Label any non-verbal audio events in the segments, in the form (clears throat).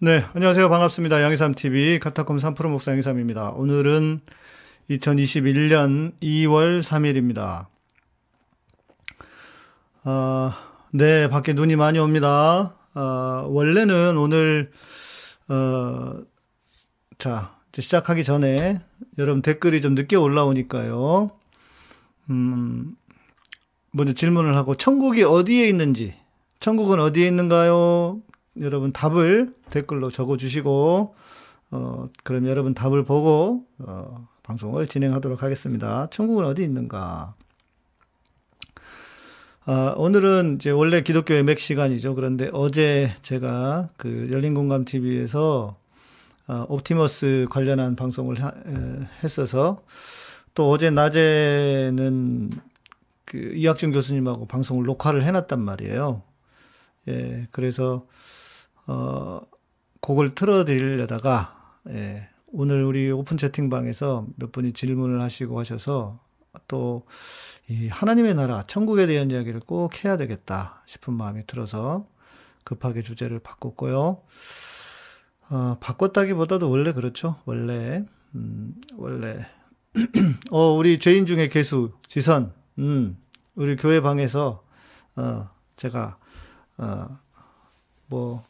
네, 안녕하세요. 반갑습니다. 양희삼TV 카타콤 3프로 목사 양희삼입니다. 오늘은 2021년 2월 3일입니다. 아, 네, 밖에 눈이 많이 옵니다. 아, 원래는 오늘, 어, 자, 시작하기 전에 여러분 댓글이 좀 늦게 올라오니까요. 음, 먼저 질문을 하고, 천국이 어디에 있는지, 천국은 어디에 있는가요? 여러분 답을 댓글로 적어주시고, 어, 그럼 여러분 답을 보고, 어, 방송을 진행하도록 하겠습니다. 천국은 어디 있는가? 아, 오늘은 이제 원래 기독교의 맥 시간이죠. 그런데 어제 제가 그 열린공감TV에서 어, 옵티머스 관련한 방송을 하, 에, 했어서 또 어제 낮에는 그 이학준 교수님하고 방송을 녹화를 해놨단 말이에요. 예, 그래서 어, 곡을 틀어드리려다가, 예, 오늘 우리 오픈 채팅방에서 몇 분이 질문을 하시고 하셔서 또, 이 하나님의 나라, 천국에 대한 이야기를 꼭 해야 되겠다 싶은 마음이 들어서 급하게 주제를 바꿨고요. 어, 바꿨다기보다도 원래 그렇죠. 원래, 음, 원래. (clears throat) 어, 우리 죄인 중에 개수, 지선, 음, 우리 교회 방에서, 어, 제가, 어, 뭐,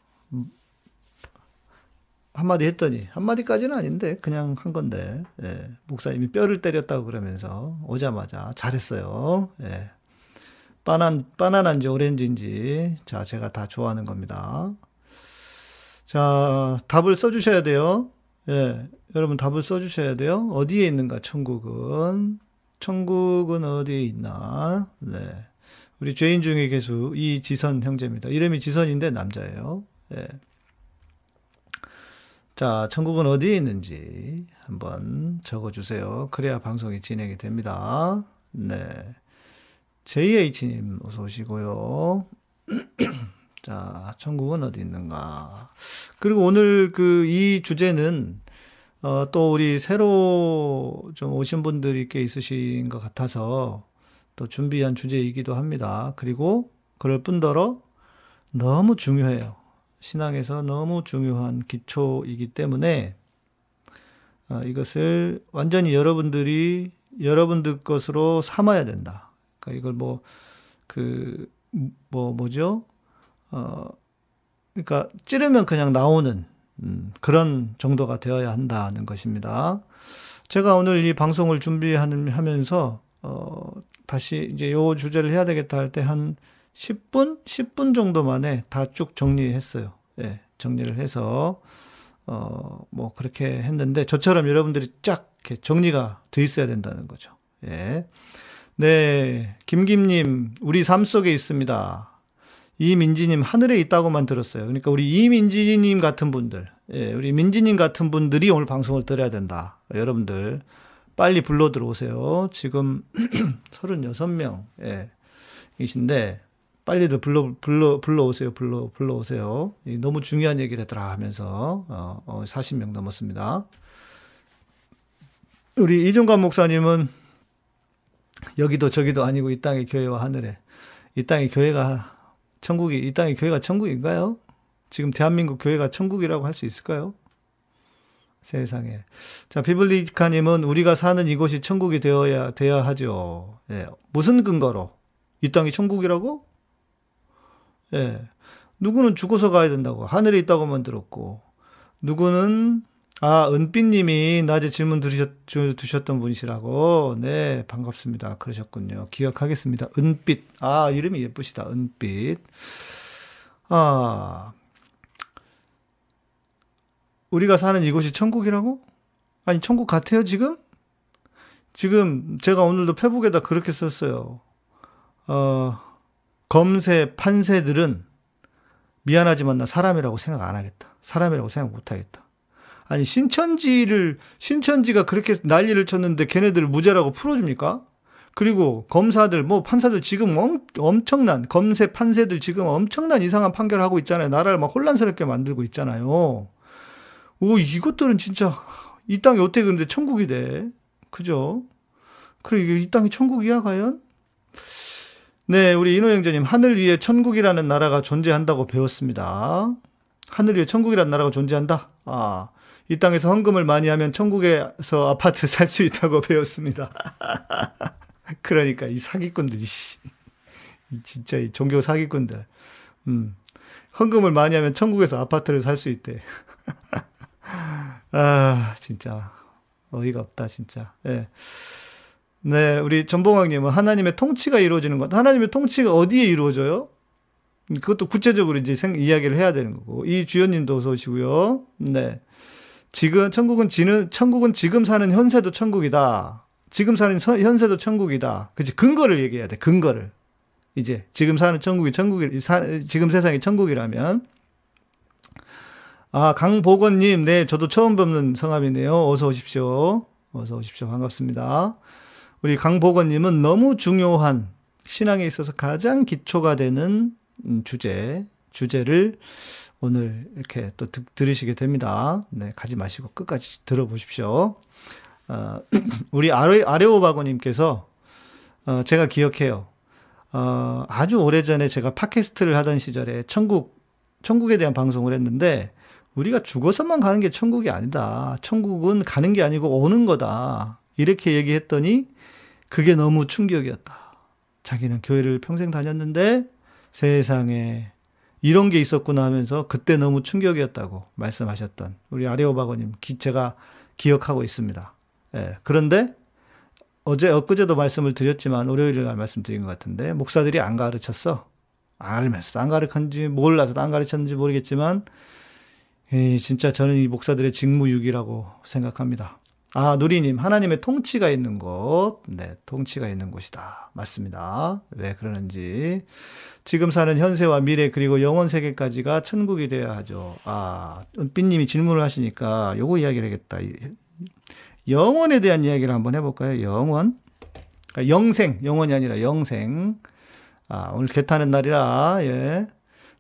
한마디 했더니 한마디까지는 아닌데 그냥 한 건데 예, 목사님이 뼈를 때렸다고 그러면서 오자마자 잘했어요. 예. 바난 바나나인지 오렌지인지 자 제가 다 좋아하는 겁니다. 자 답을 써주셔야 돼요. 예, 여러분 답을 써주셔야 돼요. 어디에 있는가 천국은 천국은 어디에 있나? 네. 우리 죄인 중에 계수 이지선 형제입니다. 이름이 지선인데 남자예요. 예. 자, 천국은 어디에 있는지 한번 적어주세요. 그래야 방송이 진행이 됩니다. 네. JH님 어서 오시고요. (clears throat) 자, 천국은 어디 있는가. 그리고 오늘 그 이 주제는 어, 또 우리 새로 좀 오신 분들이 꽤 있으신 것 같아서 또 준비한 주제이기도 합니다. 그리고 그럴 뿐더러 너무 중요해요. 신앙에서 너무 중요한 기초이기 때문에 어, 이것을 완전히 여러분들이 여러분들 것으로 삼아야 된다. 그러니까 이걸 뭐 그 뭐 뭐죠? 어 그러니까 찌르면 그냥 나오는 음, 그런 정도가 되어야 한다는 것입니다. 제가 오늘 이 방송을 준비하면서 어 다시 이제 요 주제를 해야 되겠다 할 때 한 10분? 10분 정도 만에 다 쭉 정리했어요. 예, 정리를 해서, 어, 뭐, 그렇게 했는데, 저처럼 여러분들이 쫙 이렇게 정리가 돼 있어야 된다는 거죠. 예. 네, 김김님, 우리 삶 속에 있습니다. 이민지님, 하늘에 있다고만 들었어요. 그러니까 우리 이민지님 같은 분들, 예, 우리 민지님 같은 분들이 오늘 방송을 들어야 된다. 여러분들, 빨리 불러 들어오세요. 지금 (clears throat) 36명, 예, 이신데, 빨리들 불러, 불러, 불러오세요. 불러, 불러오세요. 너무 중요한 얘기를 했더라 하면서, 어, 어, 40명 넘었습니다. 우리 이종관 목사님은 여기도 저기도 아니고 이 땅의 교회와 하늘에, 이 땅의 교회가 천국이, 이 땅의 교회가 천국인가요? 지금 대한민국 교회가 천국이라고 할 수 있을까요? 세상에. 자, 비블리카님은 우리가 사는 이곳이 천국이 되어야, 되어야 하죠. 예. 무슨 근거로? 이 땅이 천국이라고? 예. 누구는 죽어서 가야 된다고 하늘에 있다고만 들었고 누구는 아 은빛님이 낮에 질문 드셨, 두셨던 분이시라고. 네 반갑습니다. 그러셨군요. 기억하겠습니다. 은빛. 아 이름이 예쁘시다. 은빛. 아. 우리가 사는 이곳이 천국이라고? 아니 천국 같아요 지금? 지금 제가 오늘도 페북에다 그렇게 썼어요. 어 검새, 판세들은 미안하지만 나 사람이라고 생각 안 하겠다. 사람이라고 생각 못 하겠다. 아니, 신천지를, 신천지가 그렇게 난리를 쳤는데 걔네들을 무죄라고 풀어줍니까? 그리고 검사들, 뭐 판사들 지금 엄, 엄청난, 검새, 판세들 지금 엄청난 이상한 판결하고 있잖아요. 나라를 막 혼란스럽게 만들고 있잖아요. 오, 이것들은 진짜, 이 땅이 어떻게 그런데 천국이 돼? 그죠? 그리고 이 땅이 천국이야, 과연? 네, 우리 인호영자님, 하늘 위에 천국이라는 나라가 존재한다고 배웠습니다. 하늘 위에 천국이란 나라가 존재한다. 아, 이 땅에서 헌금을 많이 하면 천국에서 아파트 (laughs) 살 수 있다고 배웠습니다. (laughs) 그러니까 이 사기꾼들이 씨. 진짜 이 종교 사기꾼들. 음. 헌금을 많이 하면 천국에서 아파트를 살 수 있대. (laughs) 아, 진짜 어이가 없다, 진짜. 예. 네, 우리 전봉왕님은 하나님의 통치가 이루어지는 것. 하나님의 통치가 어디에 이루어져요? 그것도 구체적으로 이제 생, 이야기를 해야 되는 거고. 이 주연님도 어서 오시고요. 네. 지금, 천국은 지는, 천국은 지금 사는 현세도 천국이다. 지금 사는 서, 현세도 천국이다. 그치. 근거를 얘기해야 돼. 근거를. 이제, 지금 사는 천국이 천국이, 사, 지금 세상이 천국이라면. 아, 강보건님, 네, 저도 처음 뵙는 성함이네요. 어서 오십시오. 어서 오십시오. 반갑습니다. 우리 강보건님은 너무 중요한 신앙에 있어서 가장 기초가 되는 음, 주제, 주제를 오늘 이렇게 또 듣, 들으시게 됩니다. 네, 가지 마시고 끝까지 들어보십시오. 어, (clears throat) 우리 아레, 아레오바고님께서 어, 제가 기억해요. 어, 아주 오래전에 제가 팟캐스트를 하던 시절에 천국, 천국에 대한 방송을 했는데 우리가 죽어서만 가는 게 천국이 아니다. 천국은 가는 게 아니고 오는 거다. 이렇게 얘기했더니 그게 너무 충격이었다. 자기는 교회를 평생 다녔는데 세상에 이런 게 있었구나 하면서 그때 너무 충격이었다고 말씀하셨던 우리 아레오바고님 제가 기억하고 있습니다. 예, 그런데 어제 엊그제도 말씀을 드렸지만 월요일 날 말씀드린 것 같은데 목사들이 안 가르쳤어. 알면서도 안 가르쳤는지 몰라서도 안 가르쳤는지 모르겠지만 에이, 진짜 저는 이 목사들의 직무유기라고 생각합니다. 아, 누리님, 하나님의 통치가 있는 곳. 네, 통치가 있는 곳이다. 맞습니다. 왜 그러는지. 지금 사는 현세와 미래, 그리고 영원 세계까지가 천국이 되어야 하죠. 아, 은빛님이 질문을 하시니까 요거 이야기를 하겠다. 영원에 대한 이야기를 한번 해볼까요? 영원? 아, 영생, 영원이 아니라 영생. 아, 오늘 개 타는 날이라, 예.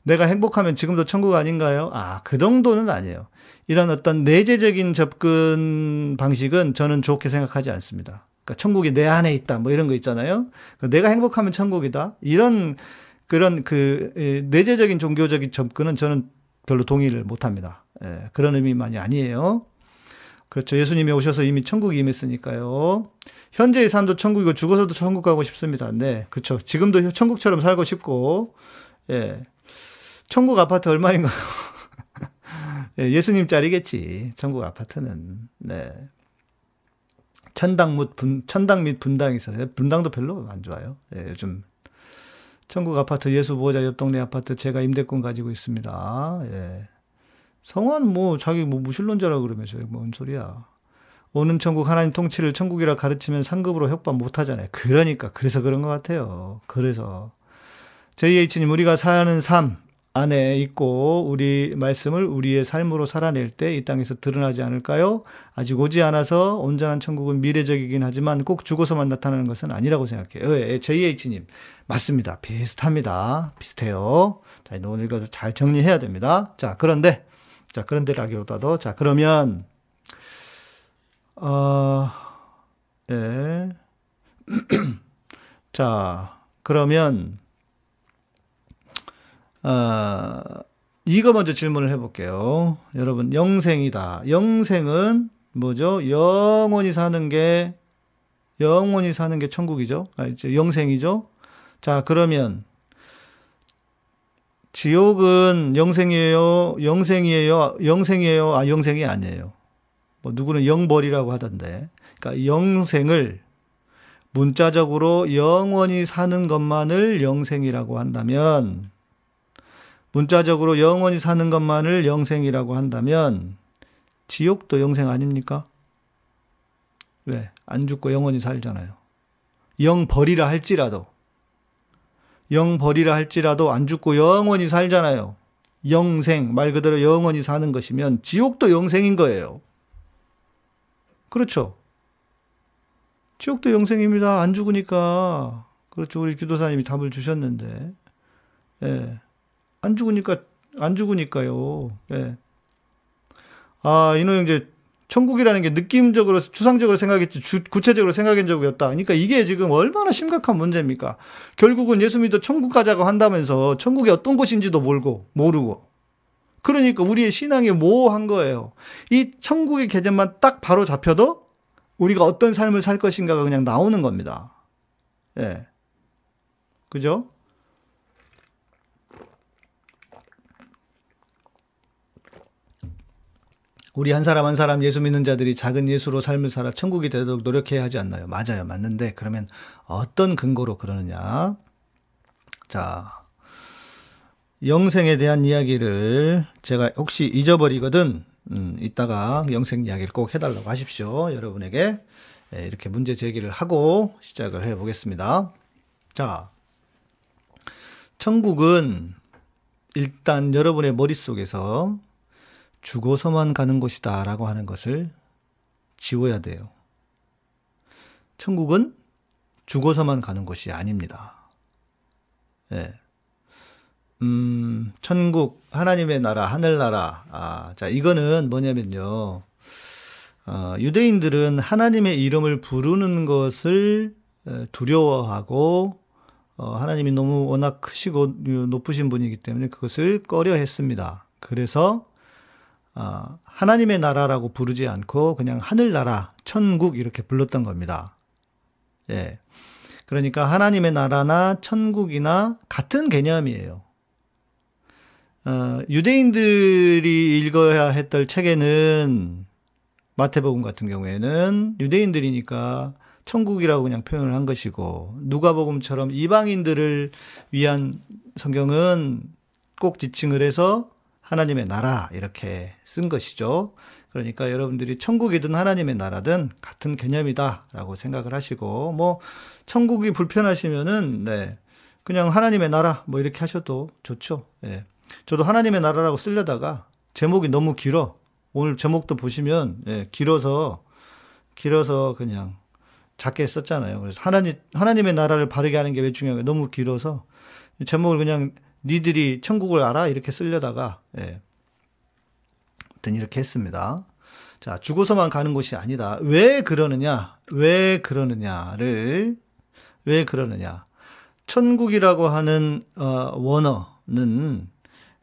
내가 행복하면 지금도 천국 아닌가요? 아, 그 정도는 아니에요. 이런 어떤 내재적인 접근 방식은 저는 좋게 생각하지 않습니다. 그러니까 천국이 내 안에 있다, 뭐 이런 거 있잖아요. 그러니까 내가 행복하면 천국이다. 이런 그런 그 내재적인 종교적인 접근은 저는 별로 동의를 못 합니다. 예, 그런 의미만이 아니에요. 그렇죠. 예수님이 오셔서 이미 천국이 임했으니까요. 현재의 삶도 천국이고 죽어서도 천국 가고 싶습니다. 네. 그렇죠. 지금도 천국처럼 살고 싶고, 예. 천국 아파트 얼마인가요? (laughs) 예, 예수님 짤이겠지. 천국 아파트는. 네. 천당 및 분, 천당 및 분당이 있어요. 분당도 별로 안 좋아요. 예, 요즘 천국 아파트 예수 보호자 옆 동네 아파트 제가 임대권 가지고 있습니다. 예. 성화는 뭐 자기 뭐 무신론자라 그러면서 뭔 소리야. 오는 천국 하나님 통치를 천국이라 가르치면 상급으로 협박 못 하잖아요. 그러니까 그래서 그런 것 같아요. 그래서 JH님 우리가 사는 삶 안에 있고 우리 말씀을 우리의 삶으로 살아낼 때 이 땅에서 드러나지 않을까요? 아직 오지 않아서 온전한 천국은 미래적이긴 하지만 꼭 죽어서만 나타나는 것은 아니라고 생각해요. 예, JH님 맞습니다. 비슷합니다. 비슷해요. 자, 오늘 이것을 잘 정리해야 됩니다. 자, 그런데 자, 그런데라기보다도 자, 그러면 어, 예. (clears throat) 자, 그러면 어, 이거 먼저 질문을 해볼게요. 여러분, 영생이다. 영생은 뭐죠? 영원히 사는 게, 영원히 사는 게 천국이죠? 아, 이제 영생이죠? 자, 그러면, 지옥은 영생이에요? 영생이에요? 영생이에요? 아, 영생이 아니에요. 뭐, 누구는 영벌이라고 하던데. 그러니까 영생을 문자적으로 영원히 사는 것만을 영생이라고 한다면, 문자적으로 영원히 사는 것만을 영생이라고 한다면 지옥도 영생 아닙니까? 왜? 안 죽고 영원히 살잖아요. 영벌이라 할지라도 영벌이라 할지라도 안 죽고 영원히 살잖아요. 영생 말 그대로 영원히 사는 것이면 지옥도 영생인 거예요. 그렇죠? 지옥도 영생입니다. 안 죽으니까. 그렇죠. 우리 기도사님이 답을 주셨는데. 예. 안 죽으니까 안 죽으니까요. 예. 아, 이노 형제 천국이라는 게 느낌적으로 추상적으로 생각했지 주, 구체적으로 생각한 적이 없다. 그러니까 이게 지금 얼마나 심각한 문제입니까? 결국은 예수 믿어 천국 가자고 한다면서 천국이 어떤 곳인지도 모르고 모르고 그러니까 우리의 신앙이 모호한 거예요. 이 천국의 개념만 딱 바로 잡혀도 우리가 어떤 삶을 살 것인가가 그냥 나오는 겁니다. 예. 그죠? 우리 한 사람 한 사람 예수 믿는 자들이 작은 예수로 삶을 살아 천국이 되도록 노력해야 하지 않나요? 맞아요. 맞는데 그러면 어떤 근거로 그러느냐? 자, 영생에 대한 이야기를 제가 혹시 잊어버리거든 음, 이따가 영생 이야기를 꼭 해달라고 하십시오. 여러분에게 예, 이렇게 문제 제기를 하고 시작을 해 보겠습니다. 자, 천국은 일단 여러분의 머릿속에서 죽어서만 가는 곳이다 라고 하는 것을 지워야 돼요. 천국은 죽어서만 가는 곳이 아닙니다. 예. 음, 천국, 하나님의 나라, 하늘나라. 아, 자, 이거는 뭐냐면요. 어, 유대인들은 하나님의 이름을 부르는 것을 두려워하고, 어, 하나님이 너무 워낙 크시고 높으신 분이기 때문에 그것을 꺼려 했습니다. 그래서 어, 하나님의 나라라고 부르지 않고 그냥 하늘나라, 천국 이렇게 불렀던 겁니다. 예. 그러니까 하나님의 나라나 천국이나 같은 개념이에요. 어, 유대인들이 읽어야 했던 책에는 마태복음 같은 경우에는 유대인들이니까 천국이라고 그냥 표현을 한 것이고 누가복음처럼 이방인들을 위한 성경은 꼭 지칭을 해서 하나님의 나라 이렇게 쓴 것이죠. 그러니까 여러분들이 천국이든 하나님의 나라든 같은 개념이다라고 생각을 하시고 뭐 천국이 불편하시면은 네. 그냥 하나님의 나라 뭐 이렇게 하셔도 좋죠. 예. 저도 하나님의 나라라고 쓰려다가 제목이 너무 길어. 오늘 제목도 보시면 예, 길어서 길어서 그냥 작게 썼잖아요. 그래서 하나님 하나님의 나라를 바르게 하는 게 왜 중요한 가 너무 길어서 제목을 그냥 니들이 천국을 알아? 이렇게 쓰려다가, 예. 아무튼 이렇게 했습니다. 자, 죽어서만 가는 곳이 아니다. 왜 그러느냐? 왜 그러느냐를, 왜 그러느냐? 천국이라고 하는, 어, 원어는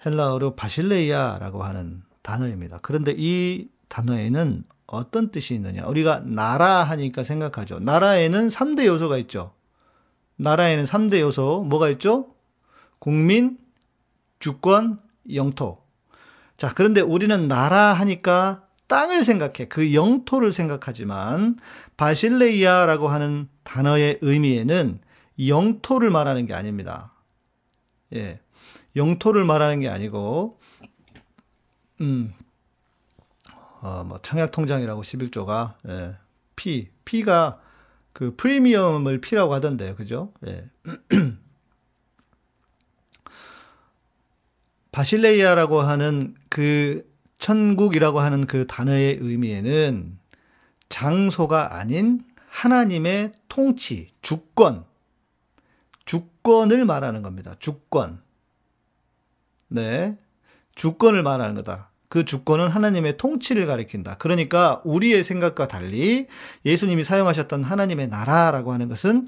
헬라어로 바실레이아라고 하는 단어입니다. 그런데 이 단어에는 어떤 뜻이 있느냐? 우리가 나라 하니까 생각하죠. 나라에는 3대 요소가 있죠. 나라에는 3대 요소, 뭐가 있죠? 국민, 주권, 영토. 자, 그런데 우리는 나라 하니까 땅을 생각해. 그 영토를 생각하지만 바실레이아라고 하는 단어의 의미에는 영토를 말하는 게 아닙니다. 예. 영토를 말하는 게 아니고 음. 어, 뭐 청약 통장이라고 11조가 예. P, P가 그 프리미엄을 P라고 하던데요. 그죠? 예. (clears throat) 바실레이아라고 하는 그 천국이라고 하는 그 단어의 의미에는 장소가 아닌 하나님의 통치, 주권, 주권을 말하는 겁니다. 주권. 네. 주권을 말하는 거다. 그 주권은 하나님의 통치를 가리킨다. 그러니까 우리의 생각과 달리 예수님이 사용하셨던 하나님의 나라라고 하는 것은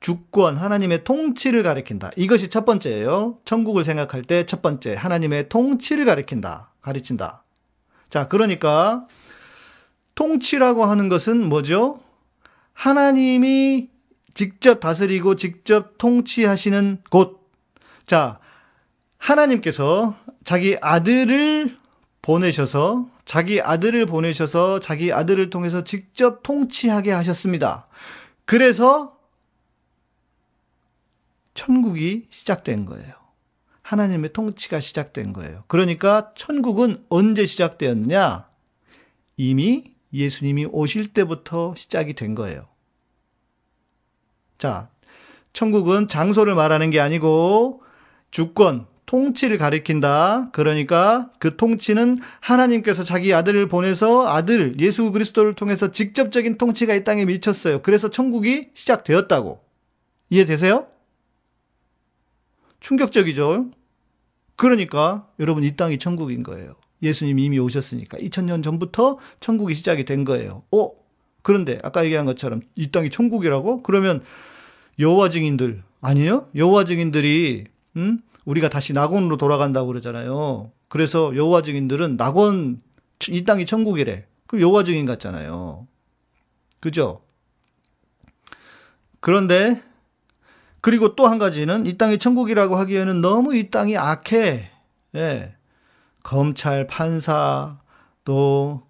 주권, 하나님의 통치를 가리킨다. 이것이 첫 번째예요. 천국을 생각할 때 첫 번째, 하나님의 통치를 가리킨다. 가르친다. 자, 그러니까 통치라고 하는 것은 뭐죠? 하나님이 직접 다스리고 직접 통치하시는 곳. 자, 하나님께서 자기 아들을 보내셔서 자기 아들을 보내셔서 자기 아들을 통해서 직접 통치하게 하셨습니다. 그래서 천국이 시작된 거예요. 하나님의 통치가 시작된 거예요. 그러니까 천국은 언제 시작되었느냐? 이미 예수님이 오실 때부터 시작이 된 거예요. 자, 천국은 장소를 말하는 게 아니고 주권, 통치를 가리킨다. 그러니까 그 통치는 하나님께서 자기 아들을 보내서 아들 예수 그리스도를 통해서 직접적인 통치가 이 땅에 미쳤어요. 그래서 천국이 시작되었다고. 이해되세요? 충격적이죠. 그러니까 여러분 이 땅이 천국인 거예요. 예수님이 이미 오셨으니까 2000년 전부터 천국이 시작이 된 거예요. 어? 그런데 아까 얘기한 것처럼 이 땅이 천국이라고? 그러면 여호와 증인들 아니에요? 여호와 증인들이 음? 우리가 다시 낙원으로 돌아간다고 그러잖아요. 그래서 여호와 증인들은 낙원 이 땅이 천국이래. 그럼 여호와 증인 같잖아요. 그죠? 그런데 그리고 또 한 가지는 이 땅이 천국이라고 하기에는 너무 이 땅이 악해. 예. 검찰, 판사, 또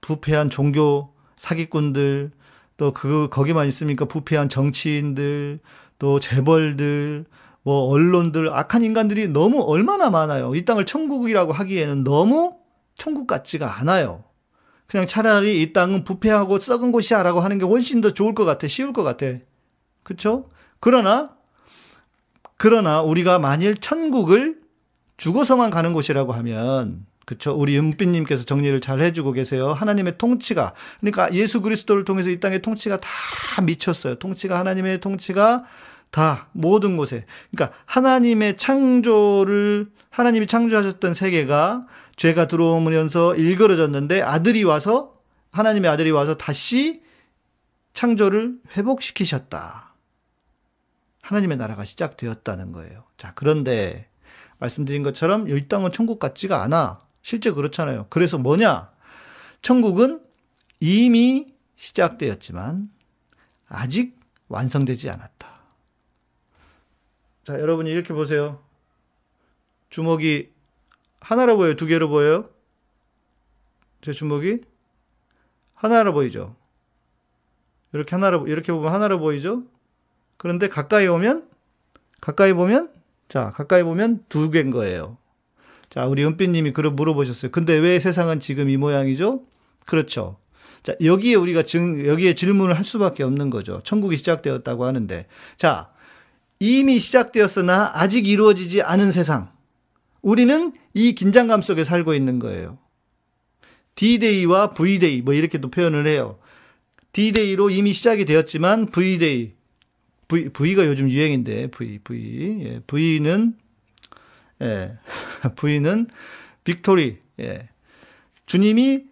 부패한 종교 사기꾼들, 또 그 거기만 있으니까 부패한 정치인들, 또 재벌들, 뭐 언론들 악한 인간들이 너무 얼마나 많아요. 이 땅을 천국이라고 하기에는 너무 천국 같지가 않아요. 그냥 차라리 이 땅은 부패하고 썩은 곳이야라고 하는 게 훨씬 더 좋을 것 같아. 쉬울 것 같아. 그렇죠? 그러나 그러나 우리가 만일 천국을 죽어서만 가는 곳이라고 하면 그렇죠. 우리 은빛님께서 정리를 잘 해주고 계세요. 하나님의 통치가 그러니까 예수 그리스도를 통해서 이 땅의 통치가 다 미쳤어요. 통치가 하나님의 통치가 다 모든 곳에 그러니까 하나님의 창조를 하나님이 창조하셨던 세계가 죄가 들어오면서 일그러졌는데 아들이 와서 하나님의 아들이 와서 다시 창조를 회복시키셨다. 하나님의 나라가 시작되었다는 거예요. 자, 그런데 말씀드린 것처럼 이 땅은 천국 같지가 않아. 실제 그렇잖아요. 그래서 뭐냐? 천국은 이미 시작되었지만 아직 완성되지 않았다. 자, 여러분이 이렇게 보세요. 주먹이 하나로 보여요? 두 개로 보여요? 제 주먹이? 하나로 보이죠? 이렇게 하나로, 이렇게 보면 하나로 보이죠? 그런데 가까이 오면, 가까이 보면, 자, 가까이 보면 두 개인 거예요. 자, 우리 은빛님이 그걸 물어보셨어요. 근데 왜 세상은 지금 이 모양이죠? 그렇죠. 자, 여기에 우리가 증, 여기에 질문을 할 수밖에 없는 거죠. 천국이 시작되었다고 하는데. 자, 이미 시작되었으나 아직 이루어지지 않은 세상. 우리는 이 긴장감 속에 살고 있는 거예요. D-Day와 V-Day, 뭐 이렇게도 표현을 해요. D-Day로 이미 시작이 되었지만 V-Day, V, V가 요즘 유행인데, V, V. 예, V는, 예, (laughs) V는 빅토리, 예. 주님이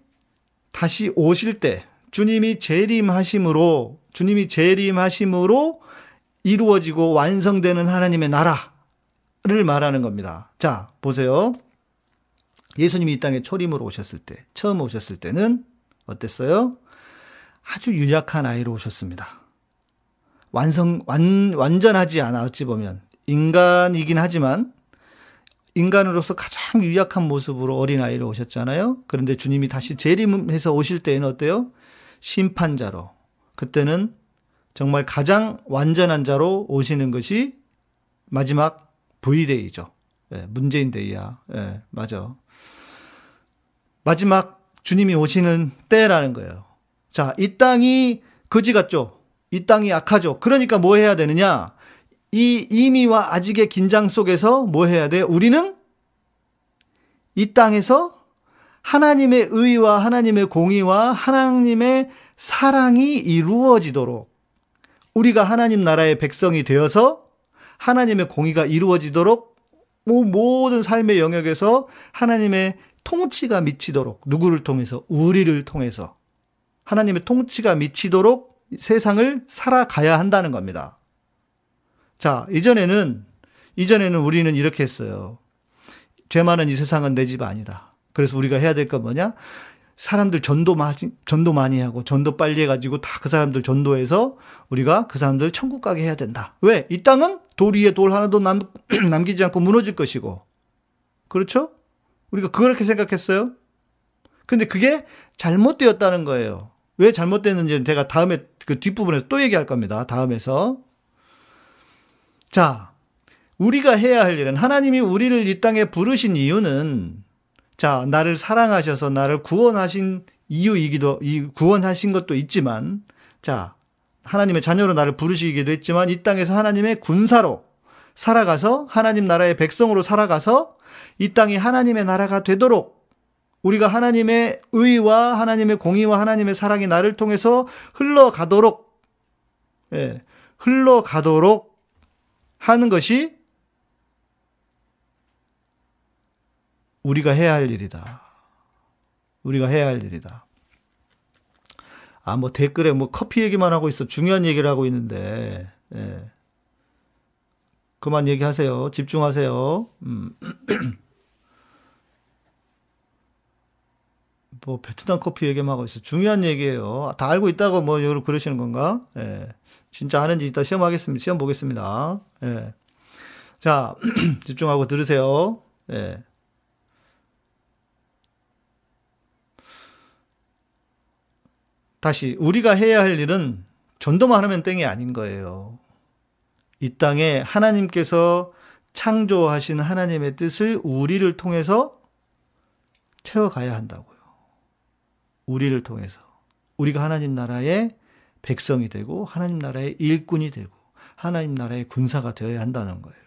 다시 오실 때, 주님이 재림하심으로, 주님이 재림하심으로 이루어지고 완성되는 하나님의 나라를 말하는 겁니다. 자, 보세요. 예수님이 이 땅에 초림으로 오셨을 때, 처음 오셨을 때는 어땠어요? 아주 유약한 아이로 오셨습니다. 완성, 완, 완전하지 않아, 어찌 보면. 인간이긴 하지만, 인간으로서 가장 유약한 모습으로 어린아이로 오셨잖아요. 그런데 주님이 다시 재림해서 오실 때에는 어때요? 심판자로. 그때는 정말 가장 완전한 자로 오시는 것이 마지막 V데이죠. 예, 문재인 데이야. 예, 맞아. 마지막 주님이 오시는 때라는 거예요. 자, 이 땅이 거지 같죠? 이 땅이 악하죠? 그러니까 뭐 해야 되느냐? 이 이미와 아직의 긴장 속에서 뭐 해야 돼? 우리는 이 땅에서 하나님의 의와 하나님의 공의와 하나님의 사랑이 이루어지도록 우리가 하나님 나라의 백성이 되어서 하나님의 공의가 이루어지도록 모든 삶의 영역에서 하나님의 통치가 미치도록 누구를 통해서 우리를 통해서 하나님의 통치가 미치도록 세상을 살아가야 한다는 겁니다. 자, 이전에는 이전에는 우리는 이렇게 했어요. 죄 많은 이 세상은 내 집 아니다. 그래서 우리가 해야 될 건 뭐냐? 사람들 전도 많이, 전도 많이 하고, 전도 빨리 해가지고 다 그 사람들 전도해서 우리가 그 사람들 천국 가게 해야 된다. 왜? 이 땅은 돌 위에 돌 하나도 남, (clears throat) 남기지 않고 무너질 것이고. 그렇죠? 우리가 그렇게 생각했어요. 근데 그게 잘못되었다는 거예요. 왜 잘못됐는지는 제가 다음에 그 뒷부분에서 또 얘기할 겁니다. 다음에서. 자, 우리가 해야 할 일은 하나님이 우리를 이 땅에 부르신 이유는 자, 나를 사랑하셔서 나를 구원하신 이유이기도, 구원하신 것도 있지만, 자, 하나님의 자녀로 나를 부르시기도 했지만, 이 땅에서 하나님의 군사로 살아가서, 하나님 나라의 백성으로 살아가서, 이 땅이 하나님의 나라가 되도록, 우리가 하나님의 의와 하나님의 공의와 하나님의 사랑이 나를 통해서 흘러가도록, 예, 흘러가도록 하는 것이 우리가 해야 할 일이다. 우리가 해야 할 일이다. 아, 뭐 댓글에 뭐 커피 얘기만 하고 있어. 중요한 얘기를 하고 있는데, 예. 그만 얘기하세요. 집중하세요. 음. (clears throat) 뭐 베트남 커피 얘기만 하고 있어. 중요한 얘기예요. 다 알고 있다고 뭐 여러분 그러시는 건가? 예. 진짜 아는지 이따 시험하겠습니다. 시험 보겠습니다. 예. 자, (clears throat) 집중하고 들으세요. 예. 다시 우리가 해야 할 일은 전도만 하면 땡이 아닌 거예요. 이 땅에 하나님께서 창조하신 하나님의 뜻을 우리를 통해서 채워가야 한다고요. 우리를 통해서. 우리가 하나님 나라의 백성이 되고, 하나님 나라의 일꾼이 되고, 하나님 나라의 군사가 되어야 한다는 거예요.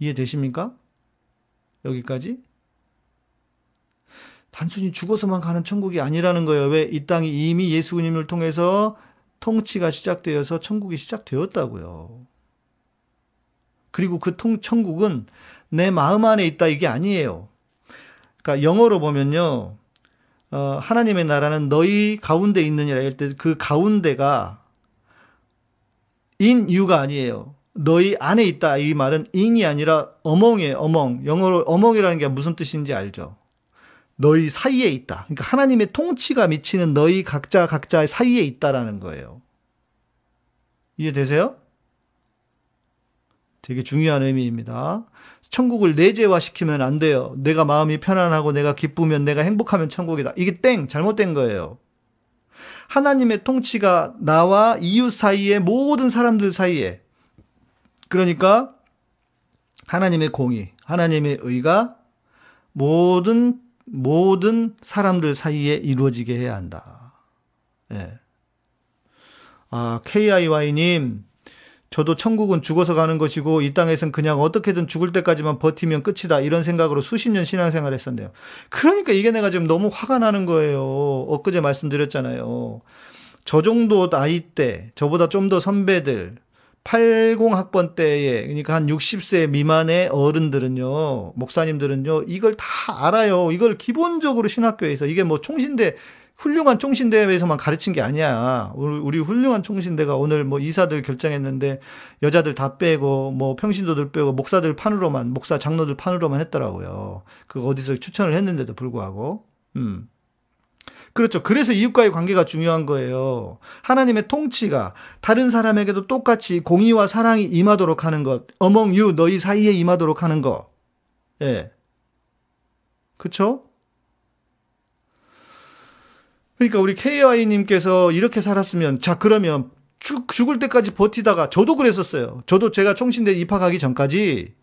이해되십니까? 여기까지? 단순히 죽어서만 가는 천국이 아니라는 거예요. 왜? 이 땅이 이미 예수님을 통해서 통치가 시작되어서 천국이 시작되었다고요. 그리고 그 통, 천국은 내 마음 안에 있다 이게 아니에요. 그러니까 영어로 보면요. 어, 하나님의 나라는 너희 가운데 있느니라 할 때 그 가운데가 in you가 아니에요. 너희 안에 있다 이 말은 in이 아니라 among이에요. among. 영어로 among이라는 게 무슨 뜻인지 알죠? 너희 사이에 있다. 그러니까 하나님의 통치가 미치는 너희 각자 각자의 사이에 있다라는 거예요. 이해되세요? 되게 중요한 의미입니다. 천국을 내재화 시키면 안 돼요. 내가 마음이 편안하고 내가 기쁘면 내가 행복하면 천국이다. 이게 땡! 잘못된 거예요. 하나님의 통치가 나와 이웃 사이에 모든 사람들 사이에 그러니까 하나님의 공의, 하나님의 의가 모든 모든 사람들 사이에 이루어지게 해야 한다. 예. 아, KIY님, 저도 천국은 죽어서 가는 것이고 이 땅에선 그냥 어떻게든 죽을 때까지만 버티면 끝이다 이런 생각으로 수십 년 신앙생활 했었는데요. 그러니까 이게 내가 지금 너무 화가 나는 거예요. 엊그제 말씀드렸잖아요. 저 정도 나이 때 저보다 좀 더 선배들 80학번 때에 그러니까 한 60세 미만의 어른들은요. 목사님들은요. 이걸 다 알아요. 이걸 기본적으로 신학교에서 이게 뭐 총신대 훌륭한 총신대에서만 가르친 게 아니야. 우리 훌륭한 총신대가 오늘 뭐 이사들 결정했는데 여자들 다 빼고 뭐 평신도들 빼고 목사들 판으로만 목사 장로들 판으로만 했더라고요. 그 어디서 추천을 했는데도 불구하고. 음. 그렇죠. 그래서 이웃과의 관계가 중요한 거예요. 하나님의 통치가 다른 사람에게도 똑같이 공의와 사랑이 임하도록 하는 것. you, 너희 사이에 임하도록 하는 것. 예. 그쵸? 그러니까 우리 KY님께서 이렇게 살았으면, 자, 그러면 죽, 죽을 때까지 버티다가, 저도 그랬었어요. 저도 제가 총신대 입학하기 전까지,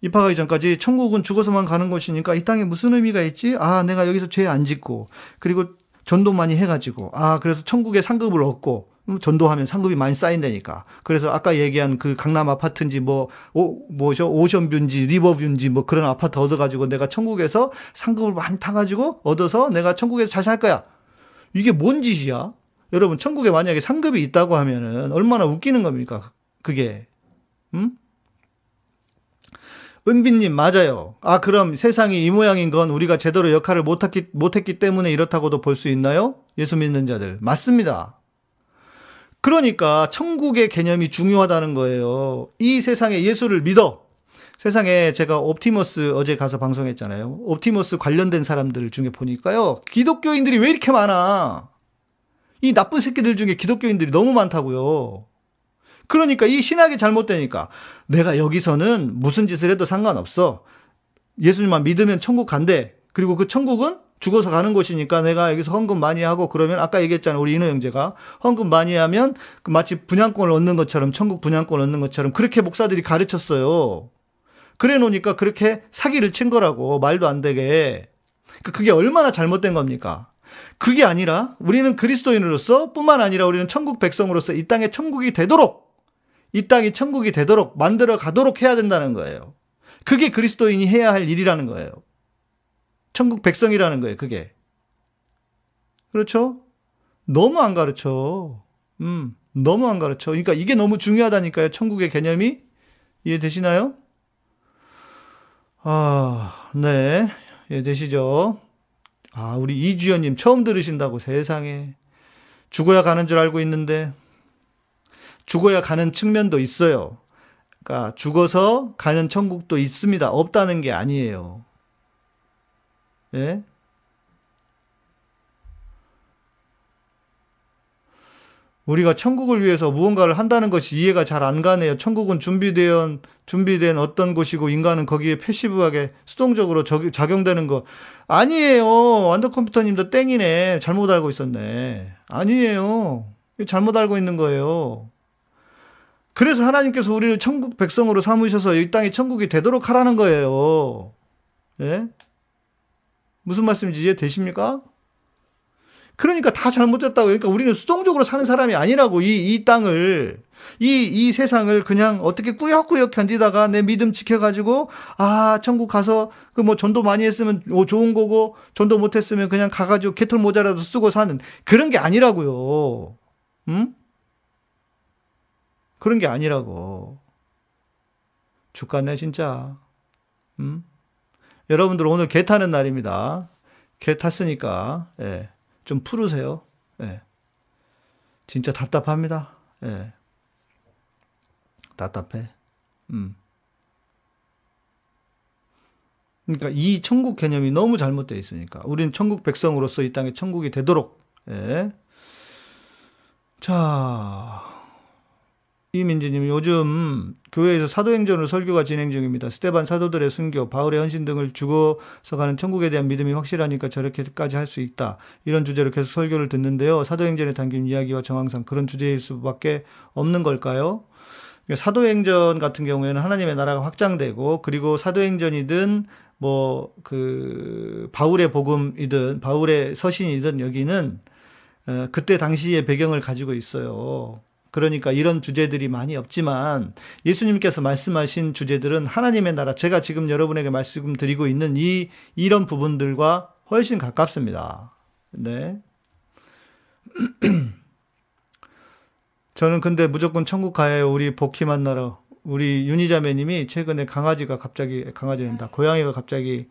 입학하기 전까지 천국은 죽어서만 가는 것이니까 이 땅에 무슨 의미가 있지? 아, 내가 여기서 죄 안 짓고, 그리고 전도 많이 해가지고, 아, 그래서 천국의 상급을 얻고, 음, 전도하면 상급이 많이 쌓인다니까. 그래서 아까 얘기한 그 강남 아파트인지 뭐, 오, 뭐죠? 오션뷰인지 리버뷰인지 뭐 그런 아파트 얻어가지고 내가 천국에서 상급을 많이 타가지고 얻어서 내가 천국에서 잘 살 거야. 이게 뭔 짓이야? 여러분, 천국에 만약에 상급이 있다고 하면은 얼마나 웃기는 겁니까? 그게. 음? 은빈님, 맞아요. 아, 그럼 세상이 이 모양인 건 우리가 제대로 역할을 못했기, 못했기 때문에 이렇다고도 볼 수 있나요? 예수 믿는 자들. 맞습니다. 그러니까 천국의 개념이 중요하다는 거예요. 이 세상에 예수를 믿어. 세상에 제가 옵티머스 어제 가서 방송했잖아요. 옵티머스 관련된 사람들 중에 보니까요. 기독교인들이 왜 이렇게 많아? 이 나쁜 새끼들 중에 기독교인들이 너무 많다고요. 그러니까 이 신학이 잘못되니까 내가 여기서는 무슨 짓을 해도 상관없어. 예수님만 믿으면 천국 간대. 그리고 그 천국은 죽어서 가는 곳이니까 내가 여기서 헌금 많이 하고 그러면 아까 얘기했잖아 우리 인호 형제가 헌금 많이 하면 그 마치 분양권을 얻는 것처럼 천국 분양권을 얻는 것처럼 그렇게 목사들이 가르쳤어요. 그래 놓으니까 그렇게 사기를 친 거라고 말도 안 되게. 그 그게 얼마나 잘못된 겁니까? 그게 아니라 우리는 그리스도인으로서 뿐만 아니라 우리는 천국 백성으로서 이 땅에 천국이 되도록 이 땅이 천국이 되도록 만들어 가도록 해야 된다는 거예요. 그게 그리스도인이 해야 할 일이라는 거예요. 천국 백성이라는 거예요, 그게. 그렇죠? 너무 안 가르쳐. 음, 너무 안 가르쳐. 그러니까 이게 너무 중요하다니까요, 천국의 개념이. 이해되시나요? 아, 네. 예, 되시죠? 아, 우리 이주연님 처음 들으신다고 세상에. 죽어야 가는 줄 알고 있는데, 죽어야 가는 측면도 있어요. 그러니까 죽어서 가는 천국도 있습니다. 없다는 게 아니에요. 예? 우리가 천국을 위해서 무언가를 한다는 것이 이해가 잘 안 가네요. 천국은 준비된 준비된 어떤 곳이고 인간은 거기에 패시브하게 수동적으로 적, 작용되는 거 아니에요. 완더컴퓨터님도 땡이네. 잘못 알고 있었네. 아니에요. 잘못 알고 있는 거예요. 그래서 하나님께서 우리를 천국 백성으로 삼으셔서 이 땅이 천국이 되도록 하라는 거예요. 예? 무슨 말씀인지 이해 되십니까? 그러니까 다 잘못됐다고. 그러니까 우리는 수동적으로 사는 사람이 아니라고. 이, 이 땅을, 이, 이 세상을 그냥 어떻게 꾸역꾸역 견디다가 내 믿음 지켜가지고, 아, 천국 가서 그 뭐 전도 많이 했으면 오, 좋은 거고, 전도 못했으면 그냥 가가지고 개털 모자라도 쓰고 사는 그런 게 아니라고요. 응? 그런 게 아니라고. 죽겠네, 진짜. 응? 여러분들 오늘 개 타는 날입니다. 개 탔으니까, 예. 좀 풀으세요. 예. 진짜 답답합니다. 예. 답답해. 음. 그러니까 이 천국 개념이 너무 잘못되어 있으니까 우리는 천국 백성으로서 이 땅에 천국이 되도록 예. 자 이민지님 요즘 교회에서 사도행전으로 설교가 진행 중입니다. 스테반 사도들의 순교, 바울의 헌신 등을 죽어서 가는 천국에 대한 믿음이 확실하니까 저렇게까지 할 수 있다. 이런 주제로 계속 설교를 듣는데요. 사도행전에 담긴 이야기와 정황상 그런 주제일 수밖에 없는 걸까요? 사도행전 같은 경우에는 하나님의 나라가 확장되고 그리고 사도행전이든 뭐 그 바울의 복음이든 바울의 서신이든 여기는 어, 그때 당시의 배경을 가지고 있어요. 그러니까 이런 주제들이 많이 없지만 예수님께서 말씀하신 주제들은 하나님의 나라, 제가 지금 여러분에게 말씀드리고 있는 이, 이런 부분들과 훨씬 가깝습니다. 네. (clears throat) 저는 근데 무조건 천국 가요. 우리 복희 만나러. 우리 윤희자매님이 최근에 강아지가 갑자기, 강아지는다. 고양이가 갑자기,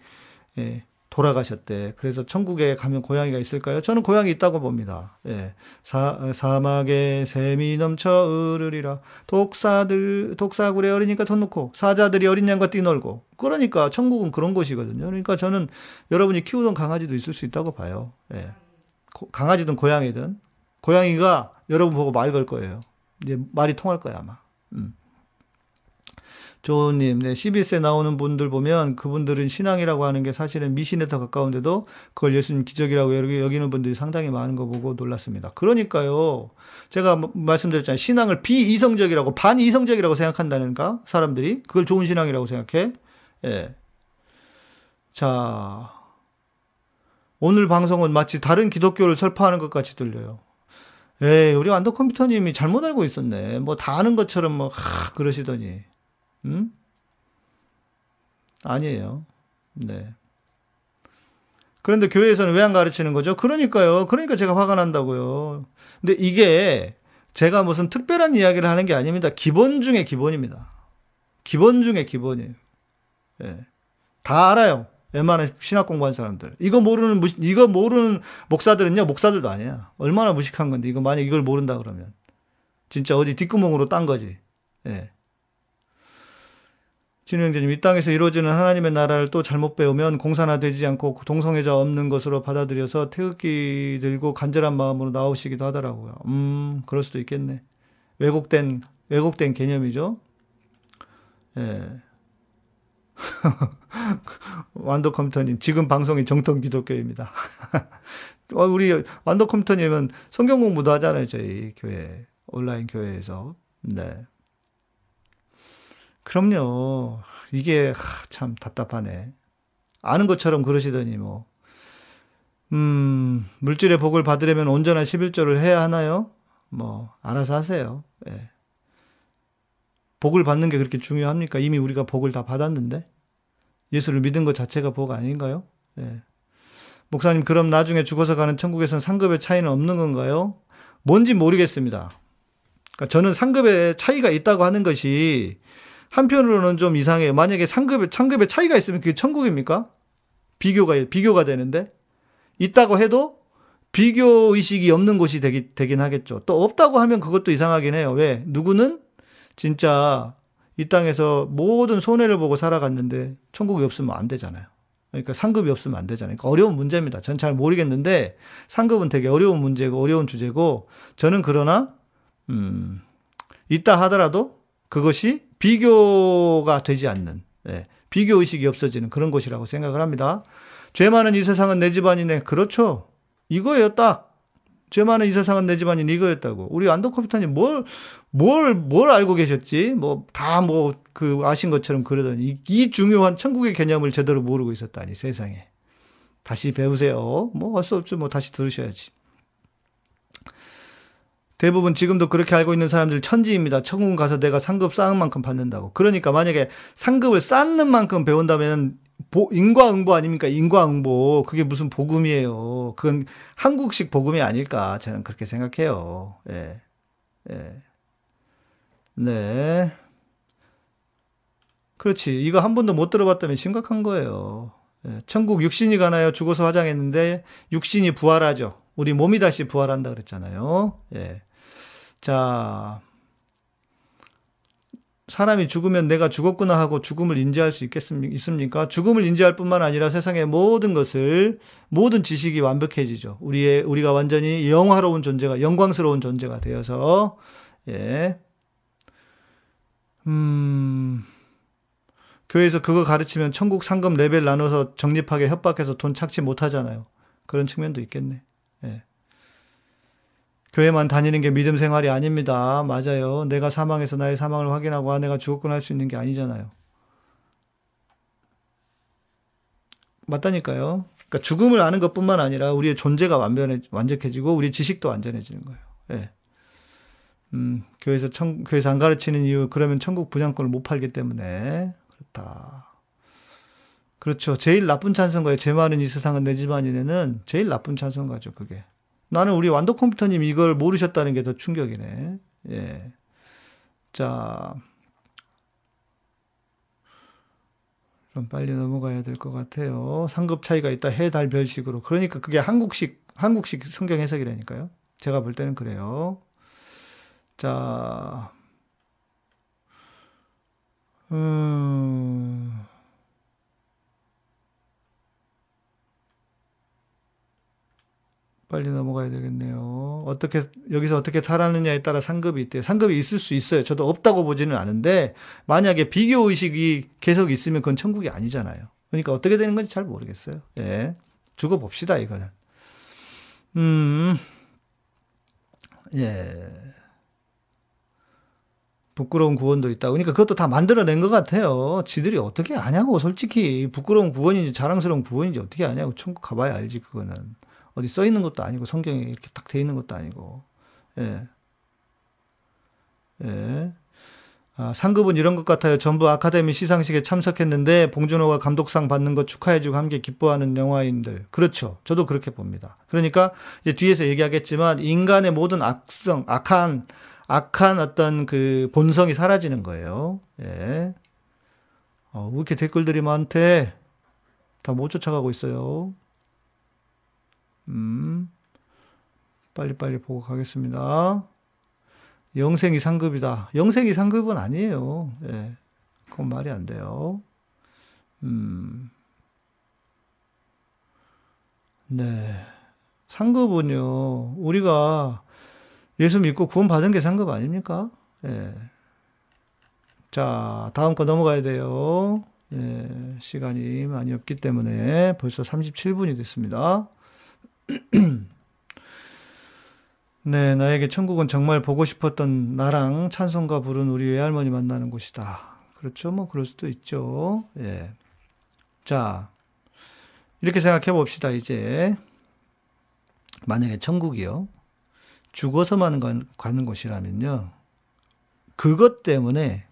예, 돌아가셨대. 그래서 천국에 가면 고양이가 있을까요? 저는 고양이 있다고 봅니다. 예. 사, 사막에 샘이 넘쳐 으르리라. 독사들, 독사굴에 어리니까 돈 놓고, 사자들이 어린 양과 뛰놀고. 그러니까 천국은 그런 곳이거든요. 그러니까 저는 여러분이 키우던 강아지도 있을 수 있다고 봐요. 예. 고, 강아지든 고양이든. 고양이가 여러분 보고 말 걸 거예요. 이제 말이 통할 거야, 아마. 음. 조님, 네, CBS에 나오는 분들 보면 그분들은 신앙이라고 하는 게 사실은 미신에 더 가까운데도 그걸 예수님 기적이라고 여기는 분들이 상당히 많은 거 보고 놀랐습니다. 그러니까요, 제가 뭐 말씀드렸잖아요. 신앙을 비이성적이라고, 반이성적이라고 생각한다는가? 사람들이. 그걸 좋은 신앙이라고 생각해. 예. 자, 오늘 방송은 마치 다른 기독교를 설파하는 것 같이 들려요. 에이, 우리 완도 컴퓨터님이 잘못 알고 있었네. 뭐 다 아는 것처럼 뭐, 하, 그러시더니. 음? 아니에요. 네. 그런데 교회에서는 왜 안 가르치는 거죠? 그러니까요. 그러니까 제가 화가 난다고요. 근데 이게 제가 무슨 특별한 이야기를 하는 게 아닙니다. 기본 중에 기본입니다. 기본 중에 기본이에요. 예. 다 알아요. 웬만한 신학 공부한 사람들. 이거 모르는, 이거 모르는 목사들은요, 목사들도 아니야. 얼마나 무식한 건데, 이거 만약 이걸 모른다 그러면. 진짜 어디 뒷구멍으로 딴 거지. 예. 진우 형제님, 이 땅에서 이루어지는 하나님의 나라를 또 잘못 배우면 공산화되지 않고 동성애자 없는 것으로 받아들여서 태극기 들고 간절한 마음으로 나오시기도 하더라고요. 음, 그럴 수도 있겠네. 왜곡된, 왜곡된 개념이죠. 예. (laughs) 완도 컴퓨터님, 지금 방송이 정통 기독교입니다. (laughs) 어, 우리 완도 컴퓨터님은 성경 공부도 하잖아요, 저희 교회, 온라인 교회에서. 네. 그럼요. 이게 참 답답하네. 아는 것처럼 그러시더니 뭐. 음, 물질의 복을 받으려면 온전한 11조를 해야 하나요? 뭐, 알아서 하세요. 예. 복을 받는 게 그렇게 중요합니까? 이미 우리가 복을 다 받았는데? 예수를 믿은 것 자체가 복 아닌가요? 예. 목사님, 그럼 나중에 죽어서 가는 천국에서는 상급의 차이는 없는 건가요? 뭔지 모르겠습니다. 그러니까 저는 상급의 차이가 있다고 하는 것이 한편으로는 좀 이상해요. 만약에 상급의, 상급의 차이가 있으면 그게 천국입니까? 비교가, 비교가 되는데? 있다고 해도 비교 의식이 없는 곳이 되기, 되긴 하겠죠. 또 없다고 하면 그것도 이상하긴 해요. 왜? 누구는 진짜 이 땅에서 모든 손해를 보고 살아갔는데 천국이 없으면 안 되잖아요. 그러니까 상급이 없으면 안 되잖아요. 그러니까 어려운 문제입니다. 전 잘 모르겠는데 상급은 되게 어려운 문제고 어려운 주제고 저는 그러나 음, 있다 하더라도 그것이 비교가 되지 않는, 예, 비교 의식이 없어지는 그런 곳이라고 생각을 합니다. 죄 많은 이 세상은 내 집안이네. 그렇죠. 이거예요, 딱. 죄 많은 이 세상은 내 집안인 이거였다고. 우리 안도 컴퓨터님 뭘, 뭘, 뭘 알고 계셨지? 뭐, 다 뭐, 그, 아신 것처럼 그러더니, 이, 이 중요한 천국의 개념을 제대로 모르고 있었다니, 세상에. 다시 배우세요. 뭐, 할 수 없죠. 뭐, 다시 들으셔야지. 대부분 지금도 그렇게 알고 있는 사람들 천지입니다. 천국 가서 내가 상급 쌓은 만큼 받는다고. 그러니까 만약에 상급을 쌓는 만큼 배운다면 보, 인과응보 아닙니까? 인과응보. 그게 무슨 복음이에요. 그건 한국식 복음이 아닐까. 저는 그렇게 생각해요. 예. 예. 네. 그렇지. 이거 한 번도 못 들어봤다면 심각한 거예요. 예. 천국 육신이 가나요? 죽어서 화장했는데 육신이 부활하죠. 우리 몸이 다시 부활한다 그랬잖아요. 예. 자, 사람이 죽으면 내가 죽었구나 하고 죽음을 인지할 수 있겠습니까? 죽음을 인지할 뿐만 아니라 세상의 모든 것을, 모든 지식이 완벽해지죠. 우리의, 우리가 완전히 영화로운 존재가, 영광스러운 존재가 되어서, 예. 음, 교회에서 그거 가르치면 천국 상금 레벨 나눠서 적립하게 협박해서 돈 착취 못 하잖아요. 그런 측면도 있겠네. 예. 교회만 다니는 게 믿음 생활이 아닙니다. 맞아요. 내가 사망해서 나의 사망을 확인하고 아, 내가 죽었구나 할 수 있는 게 아니잖아요. 맞다니까요. 그러니까 죽음을 아는 것뿐만 아니라 우리의 존재가 완전해, 완벽해지고 우리 지식도 완전해지는 거예요. 예. 음, 교회에서 천, 교회에서 안 가르치는 이유, 그러면 천국 분양권을 못 팔기 때문에 그렇다. 그렇죠. 제일 나쁜 찬성가예요. 제 말은 이 세상은 내 집안이네는 제일 나쁜 찬성가죠, 그게. 나는 우리 완도 컴퓨터님 이걸 모르셨다는 게 더 충격이네. 예. 자. 좀 빨리 넘어가야 될 것 같아요. 상급 차이가 있다. 해, 달, 별식으로. 그러니까 그게 한국식, 한국식 성경 해석이라니까요. 제가 볼 때는 그래요. 자. 음. 빨리 넘어가야 되겠네요. 어떻게, 여기서 어떻게 살았느냐에 따라 상급이 있대요. 상급이 있을 수 있어요. 저도 없다고 보지는 않은데, 만약에 비교 의식이 계속 있으면 그건 천국이 아니잖아요. 그러니까 어떻게 되는 건지 잘 모르겠어요. 예. 두고 봅시다, 이거는. 음, 예. 부끄러운 구원도 있다. 그러니까 그것도 다 만들어낸 것 같아요. 지들이 어떻게 아냐고, 솔직히. 부끄러운 구원인지 자랑스러운 구원인지 어떻게 아냐고. 천국 가봐야 알지, 그거는. 어디 써 있는 것도 아니고 성경에 이렇게 딱 돼 있는 것도 아니고. 예. 예. 아, 상급은 이런 것 같아요. 전부 아카데미 시상식에 참석했는데 봉준호가 감독상 받는 거 축하해주고 함께 기뻐하는 영화인들. 그렇죠. 저도 그렇게 봅니다. 그러니까 이제 뒤에서 얘기하겠지만 인간의 모든 악성, 악한, 악한 어떤 그 본성이 사라지는 거예요. 예. 어, 왜 이렇게 댓글들이 많대? 다 못 쫓아가고 있어요. 음, 빨리빨리 보고 가겠습니다. 영생이 상급이다. 영생이 상급은 아니에요. 예. 그건 말이 안 돼요. 음. 네. 상급은요, 우리가 예수 믿고 구원 받은 게 상급 아닙니까? 예. 자, 다음 거 넘어가야 돼요. 예, 시간이 많이 없기 때문에 벌써 37분이 됐습니다. (clears throat) 네, 나에게 천국은 정말 보고 싶었던 나랑 찬송가 부른 우리 외할머니 만나는 곳이다. 그렇죠. 뭐, 그럴 수도 있죠. 예. 자, 이렇게 생각해 봅시다, 이제. 만약에 천국이요. 죽어서만 가는 곳이라면요. 그것 때문에,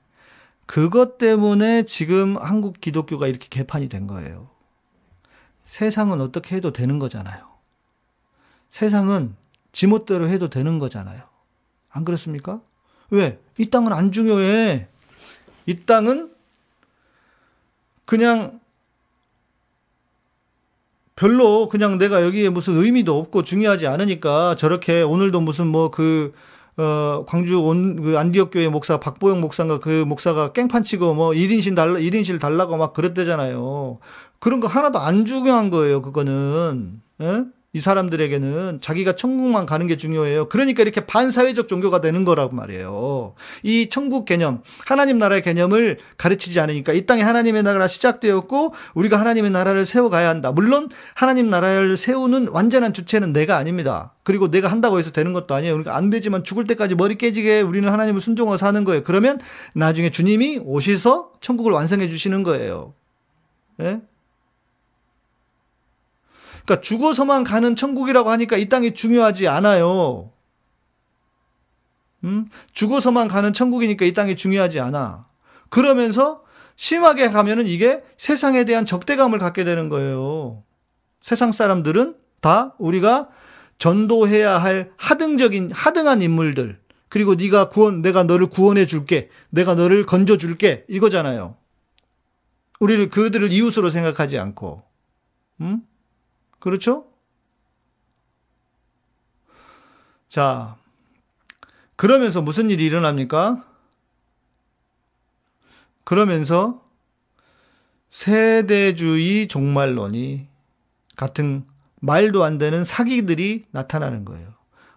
그것 때문에 지금 한국 기독교가 이렇게 개판이 된 거예요. 세상은 어떻게 해도 되는 거잖아요. 세상은 지멋대로 해도 되는 거잖아요. 안 그렇습니까? 왜? 이 땅은 안 중요해. 이 땅은 그냥 별로 그냥 내가 여기에 무슨 의미도 없고 중요하지 않으니까 저렇게 오늘도 무슨 뭐그 어, 광주 온, 그 안디옥 교회 목사 박보영 목사가 그 목사가 깽판 치고 뭐 1인실 달라, 1인실 달라고 막 그랬대잖아요. 그런 거 하나도 안 중요한 거예요, 그거는. 예? 이 사람들에게는 자기가 천국만 가는 게 중요해요. 그러니까 이렇게 반사회적 종교가 되는 거라고 말이에요. 이 천국 개념, 하나님 나라의 개념을 가르치지 않으니까 이 땅에 하나님의 나라가 시작되었고 우리가 하나님의 나라를 세워가야 한다. 물론 하나님 나라를 세우는 완전한 주체는 내가 아닙니다. 그리고 내가 한다고 해서 되는 것도 아니에요. 그러니까 안 되지만 죽을 때까지 머리 깨지게 우리는 하나님을 순종하고 사는 거예요. 그러면 나중에 주님이 오셔서 천국을 완성해 주시는 거예요. 예? 그러니까 죽어서만 가는 천국이라고 하니까 이 땅이 중요하지 않아요. 음? 죽어서만 가는 천국이니까 이 땅이 중요하지 않아. 그러면서 심하게 가면은 이게 세상에 대한 적대감을 갖게 되는 거예요. 세상 사람들은 다 우리가 전도해야 할 하등적인 하등한 인물들 그리고 네가 구원 내가 너를 구원해 줄게 내가 너를 건져 줄게 이거잖아요. 우리를 그들을 이웃으로 생각하지 않고 음? 그렇죠? 자 그러면서 무슨 일이 일어납니까? 그러면서 세대주의 종말론이 같은 말도 안 되는 사기들이 나타나는 거예요.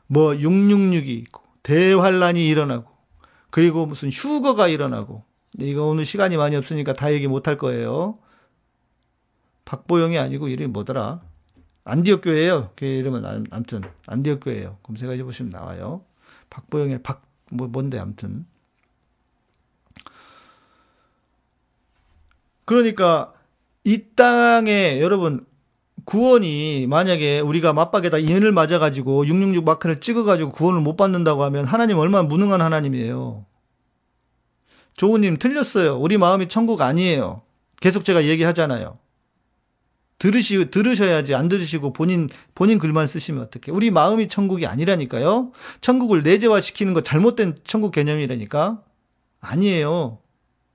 뭐 666이 있고 대환란이 일어나고 그리고 무슨 휴거가 일어나고 이거 오늘 시간이 많이 없으니까 다 얘기 못 할 거예요. 박보영이 아니고 이름이 뭐더라? 안디옥 교회예요. 교회 이름은 아무튼 안디옥 교회예요. 검색해 보시면 나와요. 박보영의 박 뭐 뭔데 아무튼 그러니까 이 땅에 여러분 구원이 만약에 우리가 맞박에다 인을 맞아가지고 666 마크를 찍어가지고 구원을 못 받는다고 하면 하나님 얼마나 무능한 하나님이에요. 조우님 틀렸어요. 우리 마음이 천국 아니에요. 계속 제가 얘기하잖아요. 들으시, 들으셔야지 안 들으시고 본인, 본인 글만 쓰시면 어떡해. 우리 마음이 천국이 아니라니까요. 천국을 내재화 시키는 거 잘못된 천국 개념이라니까. 아니에요.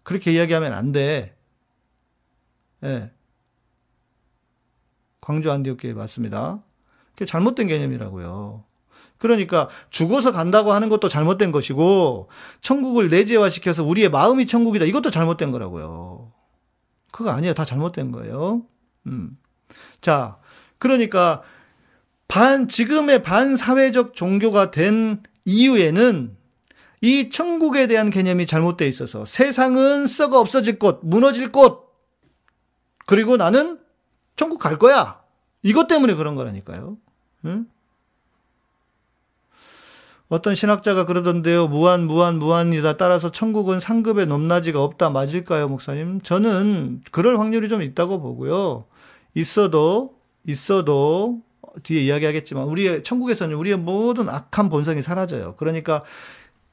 그렇게 이야기하면 안 돼. 예. 네. 광주 안디옥교회 맞습니다. 그게 잘못된 개념이라고요. 그러니까 죽어서 간다고 하는 것도 잘못된 것이고 천국을 내재화시켜서 우리의 마음이 천국이다. 이것도 잘못된 거라고요. 그거 아니에요. 다 잘못된 거예요. 음. 자, 그러니까 반 지금의 반사회적 종교가 된 이유에는 이 천국에 대한 개념이 잘못돼 있어서 세상은 썩어 없어질 곳, 무너질 곳. 그리고 나는 천국 갈 거야. 이것 때문에 그런 거라니까요. 응? 어떤 신학자가 그러던데요. 무한, 무한, 무한이다. 따라서 천국은 상급의 높낮이가 없다. 맞을까요, 목사님? 저는 그럴 확률이 좀 있다고 보고요. 있어도, 있어도, 뒤에 이야기하겠지만, 우리의, 천국에서는 우리의 모든 악한 본성이 사라져요. 그러니까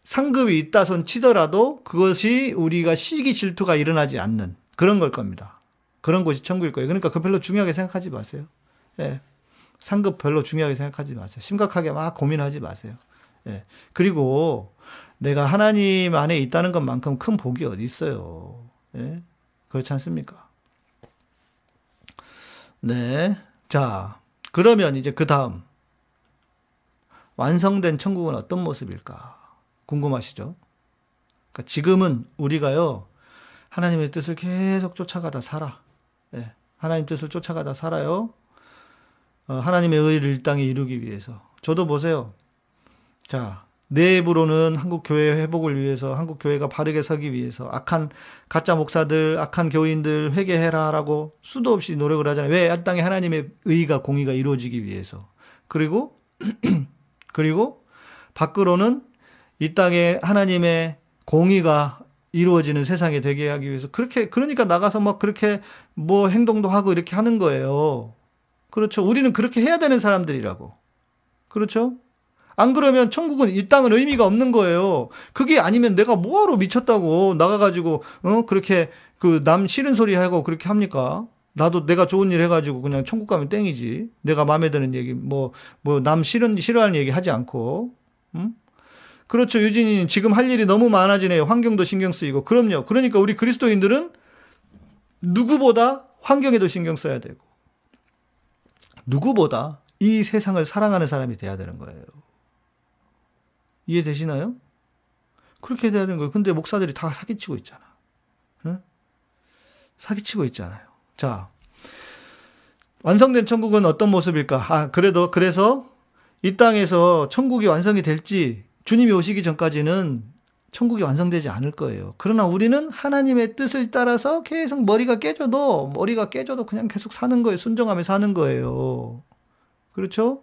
상급이 있다 손 치더라도 그것이 우리가 시기 질투가 일어나지 않는 그런 걸 겁니다. 그런 곳이 천국일 거예요. 그러니까 그 별로 중요하게 생각하지 마세요. 예. 상급 별로 중요하게 생각하지 마세요. 심각하게 막 고민하지 마세요. 예. 그리고 내가 하나님 안에 있다는 것만큼 큰 복이 어디 있어요. 예. 그렇지 않습니까? 네. 자, 그러면 이제 그 다음. 완성된 천국은 어떤 모습일까? 궁금하시죠? 그러니까 지금은 우리가요, 하나님의 뜻을 계속 쫓아가다 살아. 예. 하나님 뜻을 쫓아가다 살아요. 어, 하나님의 의를 이 땅에 이루기 위해서. 저도 보세요. 자, 내부로는 한국 교회 회복을 위해서 한국 교회가 바르게 서기 위해서 악한 가짜 목사들, 악한 교인들 회개해라라고 수도 없이 노력을 하잖아요. 왜? 이 땅에 하나님의 의가 공의가 이루어지기 위해서. 그리고 (clears throat) 그리고 밖으로는 이 땅에 하나님의 공의가 이루어지는 세상이 되게 하기 위해서 그렇게 그러니까 나가서 막 그렇게 뭐 행동도 하고 이렇게 하는 거예요. 그렇죠. 우리는 그렇게 해야 되는 사람들이라고. 그렇죠? 안 그러면 천국은 이 땅은 의미가 없는 거예요. 그게 아니면 내가 뭐하러 미쳤다고 나가가지고 어 그렇게 그 남 싫은 소리 하고 그렇게 합니까? 나도 내가 좋은 일 해가지고 그냥 천국 가면 땡이지. 내가 마음에 드는 얘기 뭐 뭐 남 싫은 싫어하는 얘기 하지 않고, 음? 그렇죠. 유진이 지금 할 일이 너무 많아지네요. 환경도 신경 쓰이고. 그럼요. 그러니까 우리 그리스도인들은 누구보다 환경에도 신경 써야 되고, 누구보다 이 세상을 사랑하는 사람이 돼야 되는 거예요. 이해되시나요? 그렇게 돼야 되는 거예요. 근데 목사들이 다 사기치고 있잖아. 응? 사기치고 있잖아요. 자, 완성된 천국은 어떤 모습일까? 아, 그래도, 그래서 이 땅에서 천국이 완성이 될지 주님이 오시기 전까지는 천국이 완성되지 않을 거예요. 그러나 우리는 하나님의 뜻을 따라서 계속 머리가 깨져도, 머리가 깨져도 그냥 계속 사는 거예요. 순종하며 사는 거예요. 그렇죠?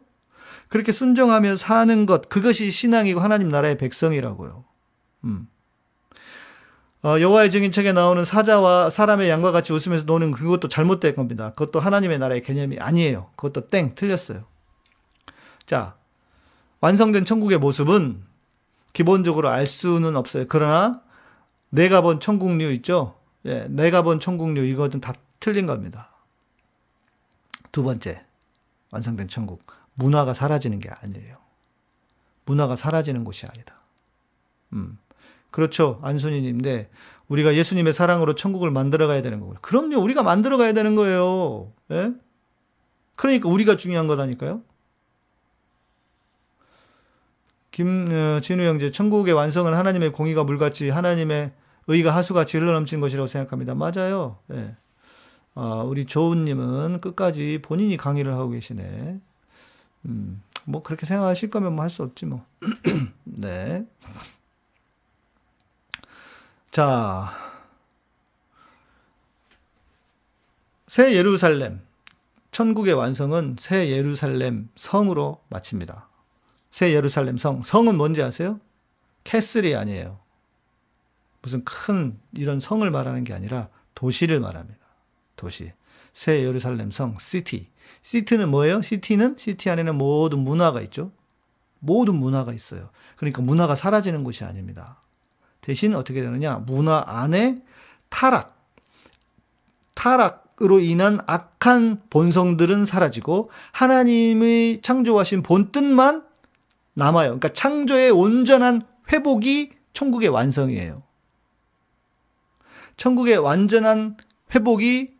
그렇게 순종하며 사는 것, 그것이 신앙이고 하나님 나라의 백성이라고요. 음. 어, 여호와의 증인 책에 나오는 사자와 사람의 양과 같이 웃으면서 노는 그것도 잘못된 겁니다. 그것도 하나님의 나라의 개념이 아니에요. 그것도 땡 틀렸어요. 자, 완성된 천국의 모습은 기본적으로 알 수는 없어요. 그러나 내가 본 천국류 있죠? 예, 내가 본 천국류 이거는 다 틀린 겁니다. 두 번째, 완성된 천국. 문화가 사라지는 게 아니에요. 문화가 사라지는 곳이 아니다. 음. 그렇죠. 안순이님인데 우리가 예수님의 사랑으로 천국을 만들어 가야 되는 거고요. 그럼요. 우리가 만들어 가야 되는 거예요. 예? 그러니까 우리가 중요한 거다니까요. 김진우 어, 형제, 천국의 완성은 하나님의 공의가 물같이 하나님의 의가 하수같이 흘러넘친 것이라고 생각합니다. 맞아요. 예. 아, 우리 조은님은 끝까지 본인이 강의를 하고 계시네. 음, 뭐 그렇게 생각하실 거면 뭐 할 수 없지 뭐. (clears throat) 네. 자, 새 예루살렘, 천국의 완성은 새 예루살렘 성으로 마칩니다. 새 예루살렘 성. 성은 뭔지 아세요? 캐슬이 아니에요. 무슨 큰 이런 성을 말하는 게 아니라 도시를 말합니다. 도시. 새 예루살렘 성, city. City는 뭐예요? City는 city 안에는 모든 문화가 있죠. 모든 문화가 있어요. 그러니까 문화가 사라지는 곳이 아닙니다. 대신 어떻게 되느냐? 문화 안에 타락, 타락으로 인한 악한 본성들은 사라지고 하나님의 창조하신 본뜻만 남아요. 그러니까 창조의 온전한 회복이 천국의 완성이에요. 천국의 완전한 회복이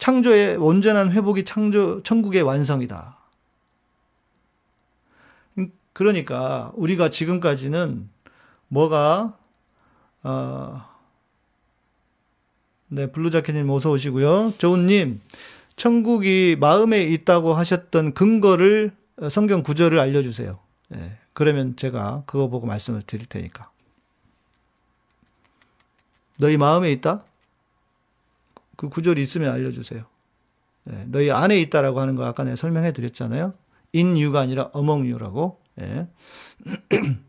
창조의 온전한 회복이 창조 천국의 완성이다. 그러니까 우리가 지금까지는 뭐가 어, 네, 블루자켓님 어서 오시고요. 조은님, 천국이 마음에 있다고 하셨던 근거를 어, 성경 구절을 알려주세요. 네, 그러면 제가 그거 보고 말씀을 드릴 테니까. 너희 마음에 있다? 그 구절이 있으면 알려주세요. 네, 너희 안에 있다라고 하는 거 아까 내가 설명해 드렸잖아요. you가 아니라 you라고. 네. (clears throat)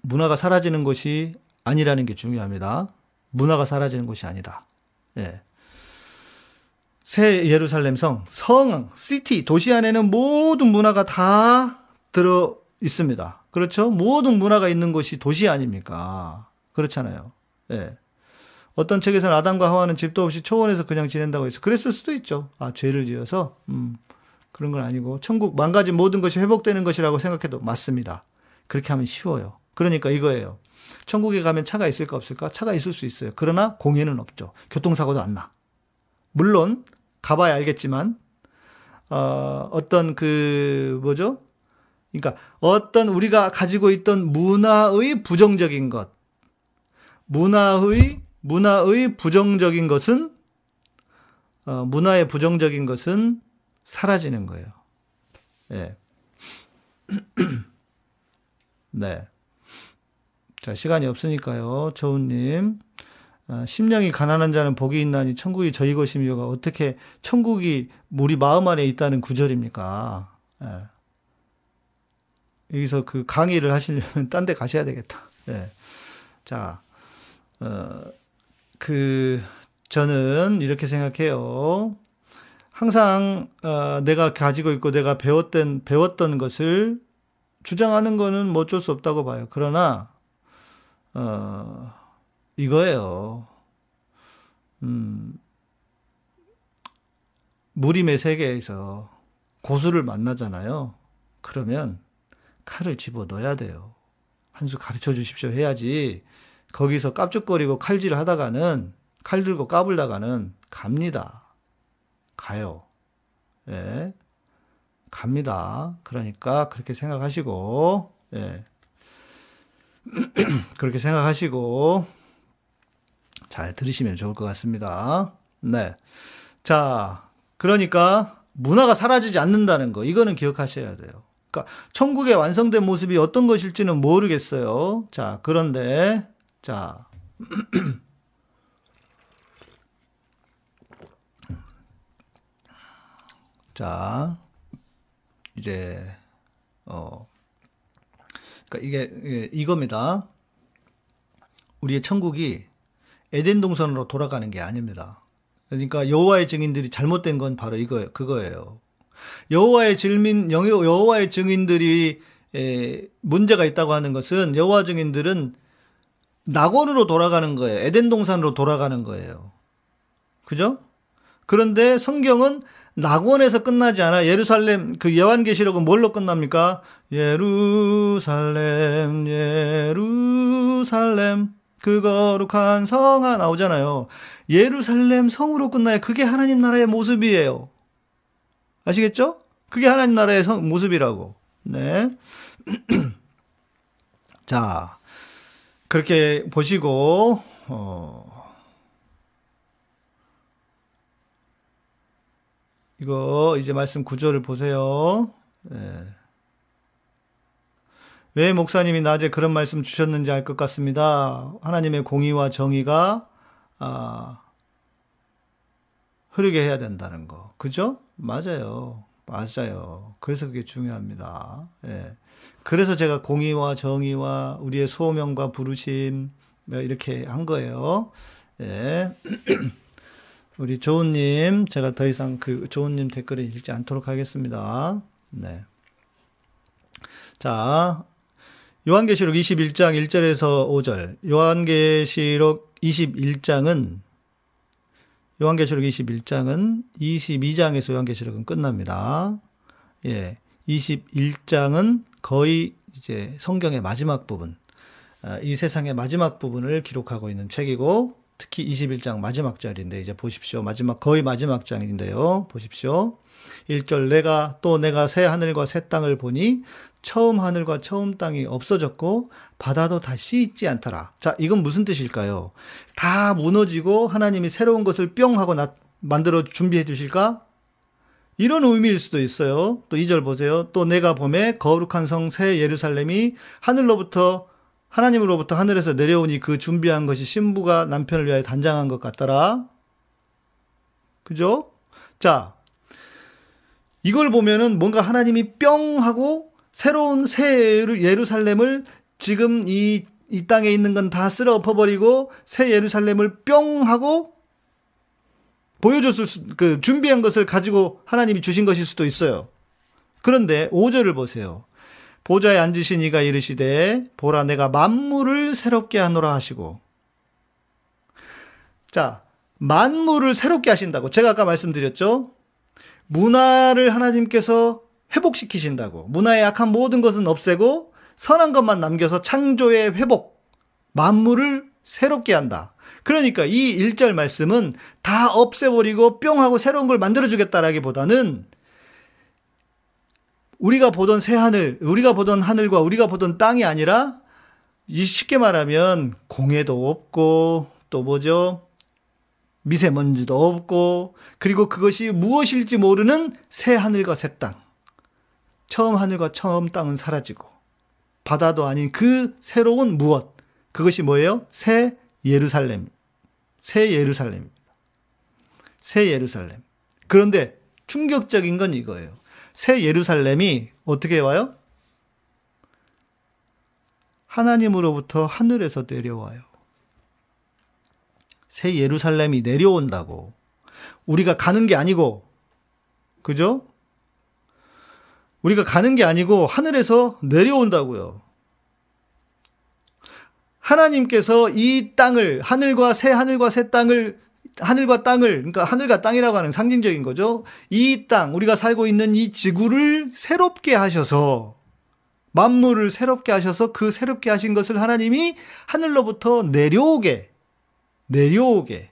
문화가 사라지는 것이 아니라는 게 중요합니다. 문화가 사라지는 것이 아니다. 예. 새 예루살렘 성, 성, 시티, 도시 안에는 모든 문화가 다 들어 있습니다. 그렇죠? 모든 문화가 있는 곳이 도시 아닙니까? 그렇잖아요. 예. 어떤 책에서는 아담과 하와는 집도 없이 초원에서 그냥 지낸다고 해서 그랬을 수도 있죠. 아, 죄를 지어서, 음, 그런 건 아니고, 천국 망가진 모든 것이 회복되는 것이라고 생각해도 맞습니다. 그렇게 하면 쉬워요. 그러니까 이거예요. 천국에 가면 차가 있을까 없을까? 차가 있을 수 있어요. 그러나 공해는 없죠. 교통사고도 안 나. 물론 가봐야 알겠지만 어, 어떤 그 뭐죠? 그러니까 어떤 우리가 가지고 있던 문화의 부정적인 것, 문화의 문화의 부정적인 것은 어, 문화의 부정적인 것은 사라지는 거예요. 예. (clears throat) 네. 자, 시간이 없으니까요. 저우님. 아, 심령이 가난한 자는 복이 있나니 천국이 저희 것이며가 어떻게 천국이 우리 마음 안에 있다는 구절입니까? 예. 여기서 그 강의를 하시려면 (laughs) 딴 데 가셔야 되겠다. 예. 자, 어, 그, 저는 이렇게 생각해요. 항상, 어, 내가 가지고 있고 내가 배웠던, 배웠던 것을 주장하는 거는 뭐 어쩔 수 없다고 봐요. 그러나, 어, 이거예요. 음, 무림의 세계에서 고수를 만나잖아요. 그러면 칼을 집어 넣어야 돼요. 한 수 가르쳐 주십시오 해야지. 거기서 깝죽거리고 칼질을 하다가는 칼 들고 까불다가는 갑니다. 가요. 예. 갑니다. 그러니까 그렇게 생각하시고, 예. (clears throat) 그렇게 생각하시고 잘 들으시면 좋을 것 같습니다. 네. 자, 그러니까 문화가 사라지지 않는다는 거 이거는 기억하셔야 돼요. 그러니까 천국의 완성된 모습이 어떤 것일지는 모르겠어요. 자, 그런데 자 (clears throat) 자, 이제, 어, 그러니까 이게, 이겁니다. 우리의 천국이 에덴 동선으로 돌아가는 게 아닙니다. 그러니까 여호와의 증인들이 잘못된 건 바로 이거 그거예요. 여호와의 증인 여호와의 증인들이 에, 문제가 있다고 하는 것은 여호와 증인들은 낙원으로 돌아가는 거예요. 에덴 동산으로 돌아가는 거예요. 그죠? 그런데 성경은 낙원에서 끝나지 않아. 예루살렘 그 요한계시록은 뭘로 끝납니까? 예루살렘 예루살렘 그 거룩한 성아 나오잖아요. 예루살렘 성으로 끝나요. 그게 하나님 나라의 모습이에요. 아시겠죠? 그게 하나님 나라의 성, 모습이라고. 네. (clears throat) 자, 그렇게 보시고, 어, 이거 이제 말씀 구조를 보세요. 예. 왜 목사님이 낮에 그런 말씀 주셨는지 알 것 같습니다. 하나님의 공의와 정의가 아, 흐르게 해야 된다는 거. 그죠? 맞아요. 맞아요. 그래서 그게 중요합니다. 예. 그래서 제가 공의와 정의와 우리의 소명과 부르심 뭐 이렇게 한 거예요. 예. (clears throat) 우리 조은님, 제가 더 이상 그 조은님 댓글을 읽지 않도록 하겠습니다. 네. 자, 요한계시록 21장 1절에서 5절. 요한계시록 21장은 요한계시록 21장은 22장에서 요한계시록은 끝납니다. 예. 21장은 거의 이제 성경의 마지막 부분, 아, 이 세상의 마지막 부분을 기록하고 있는 책이고 특히 21장 마지막 절인데 이제 보십시오. 마지막 거의 마지막 장인데요. 보십시오. 1절 내가 또 내가 새 하늘과 새 땅을 보니 처음 하늘과 처음 땅이 없어졌고 바다도 다시 있지 않더라. 자, 이건 무슨 뜻일까요? 다 무너지고 하나님이 새로운 것을 뿅 하고 나, 만들어 준비해 주실까? 이런 의미일 수도 있어요. 또 2절 보세요. 또 내가 봄에 거룩한 성 새 예루살렘이 하늘로부터 하나님으로부터 하늘에서 내려오니 그 준비한 것이 신부가 남편을 위하여 단장한 것 같더라. 그죠? 자, 이걸 보면은 뭔가 하나님이 뿅 하고 새로운 새 예루살렘을 지금 이, 이 땅에 있는 건 다 쓸어 엎어버리고 새 예루살렘을 뿅 하고 보여줬을 수, 그 준비한 것을 가지고 하나님이 주신 것일 수도 있어요. 그런데 5절을 보세요. 보좌에 앉으신 이가 이르시되 보라 내가 만물을 새롭게 하노라 하시고. 자 만물을 새롭게 하신다고. 제가 아까 말씀드렸죠? 문화를 하나님께서 회복시키신다고. 문화의 약한 모든 것은 없애고 선한 것만 남겨서 창조의 회복 만물을 새롭게 한다 그러니까 이 1절 말씀은 다 없애버리고 뿅 하고 새로운 걸 만들어주겠다라기보다는 우리가 보던 새 하늘, 우리가 보던 하늘과 우리가 보던 땅이 아니라 쉽게 말하면 공해도 없고 또 뭐죠? 미세먼지도 없고 그리고 그것이 무엇일지 모르는 새 하늘과 새 땅. 처음 하늘과 처음 땅은 사라지고 바다도 아닌 그 새로운 무엇. 그것이 뭐예요? 새 예루살렘. 새 예루살렘입니다. 새 예루살렘. 그런데 충격적인 건 이거예요. 새 예루살렘이 어떻게 와요? 하나님으로부터 하늘에서 내려와요. 새 예루살렘이 내려온다고. 우리가 가는 게 아니고, 그죠? 우리가 가는 게 아니고 하늘에서 내려온다고요. 하나님께서 이 땅을, 하늘과 새 하늘과 새 땅을 하늘과 땅을 그러니까 하늘과 땅이라고 하는 상징적인 거죠. 이 땅 우리가 살고 있는 이 지구를 새롭게 하셔서 만물을 새롭게 하셔서 그 새롭게 하신 것을 하나님이 하늘로부터 내려오게 내려오게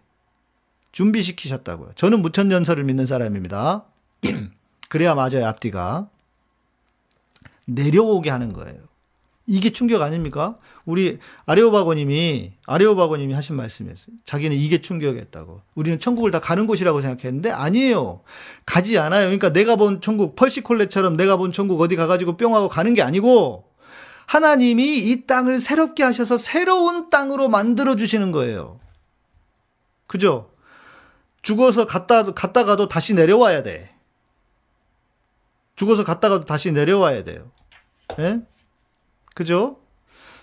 준비시키셨다고요. 저는 무천년설을 믿는 사람입니다. (clears throat) 그래야 맞아요, 앞뒤가. 내려오게 하는 거예요. 이게 충격 아닙니까? 우리 아레오바고님이 아레오바고님이 하신 말씀이었어요. 자기는 이게 충격이었다고. 우리는 천국을 다 가는 곳이라고 생각했는데 아니에요. 가지 않아요. 그러니까 내가 본 천국 펄시콜레처럼 내가 본 천국 어디 가가지고 뿅 하고 가는 게 아니고 하나님이 이 땅을 새롭게 하셔서 새로운 땅으로 만들어 주시는 거예요. 그죠? 죽어서 갔다 갔다가도 다시 내려와야 돼. 죽어서 갔다가도 다시 내려와야 돼요. 예? 그죠?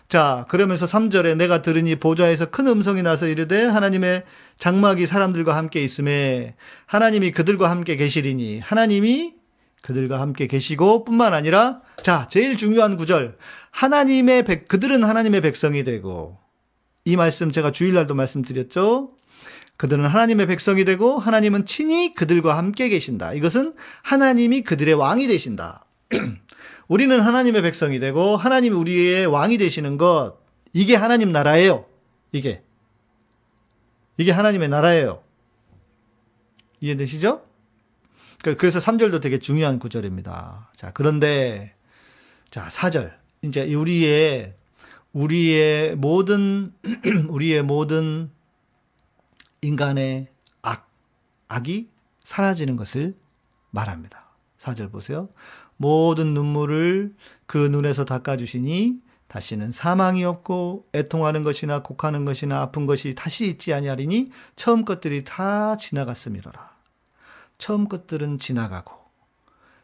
자, 그러면서 3절에 내가 들으니 보좌에서 큰 음성이 나서 이르되 하나님의 장막이 사람들과 함께 있음에 하나님이 그들과 함께 계시리니 하나님이 그들과 함께 계시고 뿐만 아니라 자, 제일 중요한 구절. 하나님의 백 그들은 하나님의 백성이 되고 이 말씀 제가 주일날도 말씀드렸죠. 그들은 하나님의 백성이 되고 하나님은 친히 그들과 함께 계신다. 이것은 하나님이 그들의 왕이 되신다. (clears throat) 우리는 하나님의 백성이 되고 하나님이 우리의 왕이 되시는 것 이게 하나님 나라예요. 이게 이게 하나님의 나라예요. 이해되시죠? 그, 그래서 3절도 되게 중요한 구절입니다. 자, 그런데 자, 4절. 이제 우리의 우리의 모든 (clears throat) 우리의 모든 인간의 악 악이 사라지는 것을 말합니다. 4절 보세요. 모든 눈물을 그 눈에서 닦아주시니 다시는 사망이 없고 애통하는 것이나 곡하는 것이나 아픈 것이 다시 있지 아니하리니 처음 것들이 다 지나갔음이로라. 처음 것들은 지나가고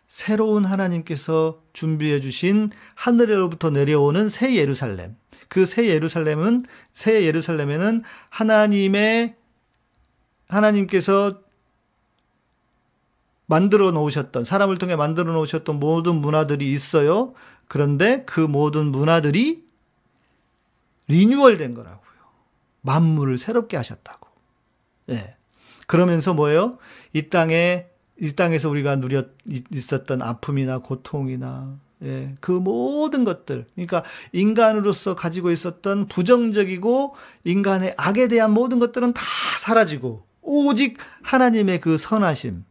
새로운 하나님께서 준비해 주신 하늘로부터 내려오는 새 예루살렘. 그 새 예루살렘은 새 예루살렘에는 하나님의 하나님께서 만들어 놓으셨던, 사람을 통해 만들어 놓으셨던 모든 문화들이 있어요. 그런데 그 모든 문화들이 리뉴얼 된 거라고요. 만물을 새롭게 하셨다고. 예. 그러면서 뭐예요? 이 땅에, 이 땅에서 우리가 누렸, 있었던 아픔이나 고통이나, 예, 그 모든 것들. 그러니까 인간으로서 가지고 있었던 부정적이고 인간의 악에 대한 모든 것들은 다 사라지고, 오직 하나님의 그 선하심,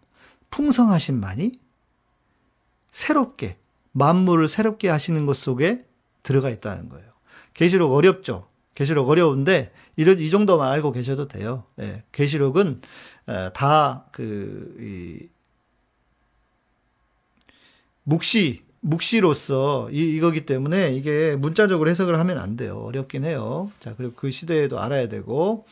풍성하심만이 새롭게 만물을 새롭게 하시는 것 속에 들어가 있다는 거예요. 계시록 어렵죠. 계시록 어려운데 이런 이 정도만 알고 계셔도 돼요. 예, 계시록은 다그 묵시 묵시로서 이, 이거기 때문에 이게 문자적으로 해석을 하면 안 돼요. 어렵긴 해요. 자, 그리고 그 시대에도 알아야 되고.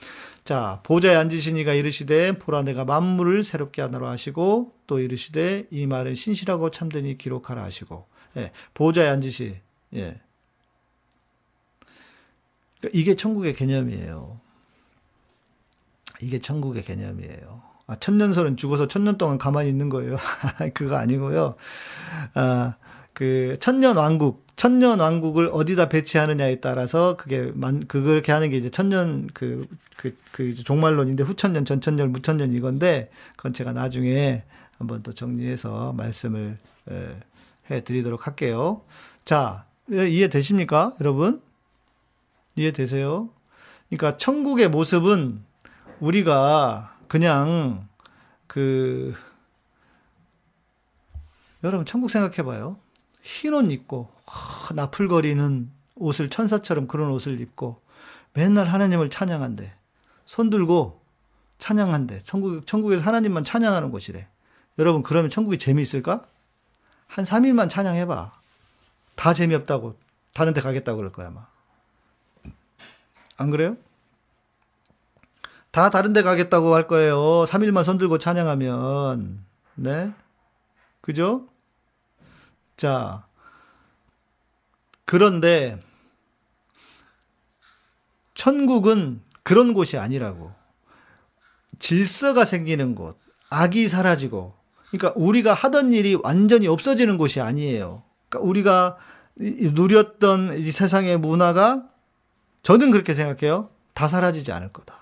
자, 보좌에 앉으시니가 이르시되 보라 내가 만물을 새롭게 하나로 하시고 또 이르시되 이 말은 신실하고 참되니 기록하라 하시고. 예, 보좌에 앉으시. 예. 그러니까 이게 천국의 개념이에요. 이게 천국의 개념이에요. 아, 천년설은 죽어서 천년 동안 가만히 있는 거예요. (laughs) 그거 아니고요. 아, 그 천년 왕국, 천년 왕국을 어디다 배치하느냐에 따라서 그게 만 그렇게 하는 게 이제 천년 그 그 그, 그 종말론인데 후천년, 전천년, 무천년 이건데 그건 제가 나중에 한번 또 정리해서 말씀을 에, 해 드리도록 할게요. 자, 예, 이해되십니까? 여러분? 이해되세요? 그러니까 천국의 모습은 우리가 그냥 그 여러분 천국 생각해 봐요. 흰 옷 입고 나풀거리는 옷을 천사처럼 그런 옷을 입고 맨날 하나님을 찬양한대. 손 들고 찬양한대. 천국 천국에서 하나님만 찬양하는 곳이래. 여러분 그러면 천국이 재미있을까? 한 3일만 찬양해 봐. 다 재미없다고 다른 데 가겠다고 그럴 거야, 아마. 안 그래요? 다 다른 데 가겠다고 할 거예요. 3일만 손 들고 찬양하면. 네? 그죠? 자, 그런데 천국은 그런 곳이 아니라고. 질서가 생기는 곳, 악이 사라지고, 그러니까 우리가 하던 일이 완전히 없어지는 곳이 아니에요. 그러니까 우리가 누렸던 이 세상의 문화가 저는 그렇게 생각해요. 다 사라지지 않을 거다.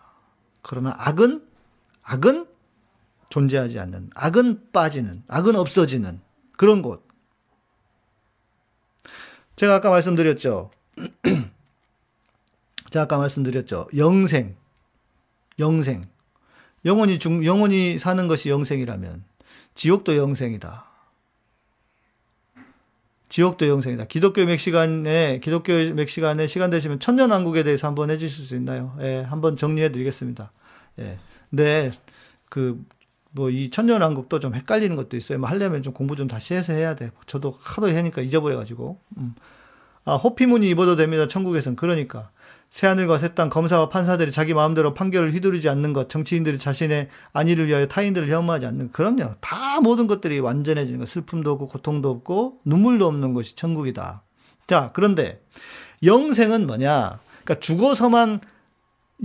그러나 악은 악은 존재하지 않는, 악은 빠지는, 악은 없어지는 그런 곳. 제가 아까 말씀드렸죠. (clears throat) 제가 아까 말씀드렸죠. 영생. 영생. 영원히 중, 영원히 사는 것이 영생이라면 지옥도 영생이다. 지옥도 영생이다. 기독교 멕시간에 기독교 멕시간에 시간 되시면 천년왕국에 대해서 한번 해주실 수 있나요? 예, 한번 정리해드리겠습니다. 예, 근데 그 뭐 이 천년왕국도 좀 헷갈리는 것도 있어요. 뭐 하려면 좀 공부 좀 다시 해서 해야 돼. 저도 하도 하니까 잊어버려가지고. 음. 아 호피무늬 입어도 됩니다. 천국에선 그러니까. 새하늘과 새 땅 검사와 판사들이 자기 마음대로 판결을 휘두르지 않는 것, 정치인들이 자신의 안위를 위하여 타인들을 혐오하지 않는 것. 그럼요. 다 모든 것들이 완전해지는 것. 슬픔도 없고 고통도 없고 눈물도 없는 것이 천국이다. 자, 그런데 영생은 뭐냐? 그러니까 죽어서만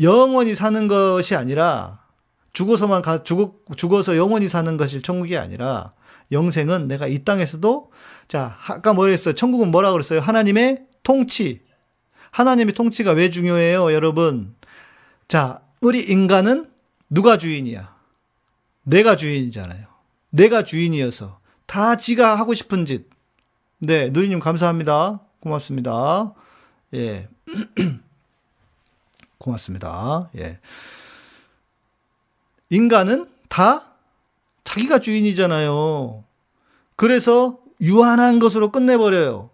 영원히 사는 것이 아니라 죽어서만 가, 죽어, 죽어서 영원히 사는 것이 천국이 아니라 영생은 내가 이 땅에서도 자, 아까 뭐랬어요? 천국은 뭐라 그랬어요? 하나님의 통치, 하나님의 통치가 왜 중요해요, 여러분? 자, 우리 인간은 누가 주인이야? 내가 주인이잖아요. 내가 주인이어서 다 지가 하고 싶은 짓. 네, 누리님 감사합니다. 고맙습니다. 예. (clears throat) 고맙습니다. 예. 인간은 다 자기가 주인이잖아요. 그래서 유한한 것으로 끝내버려요.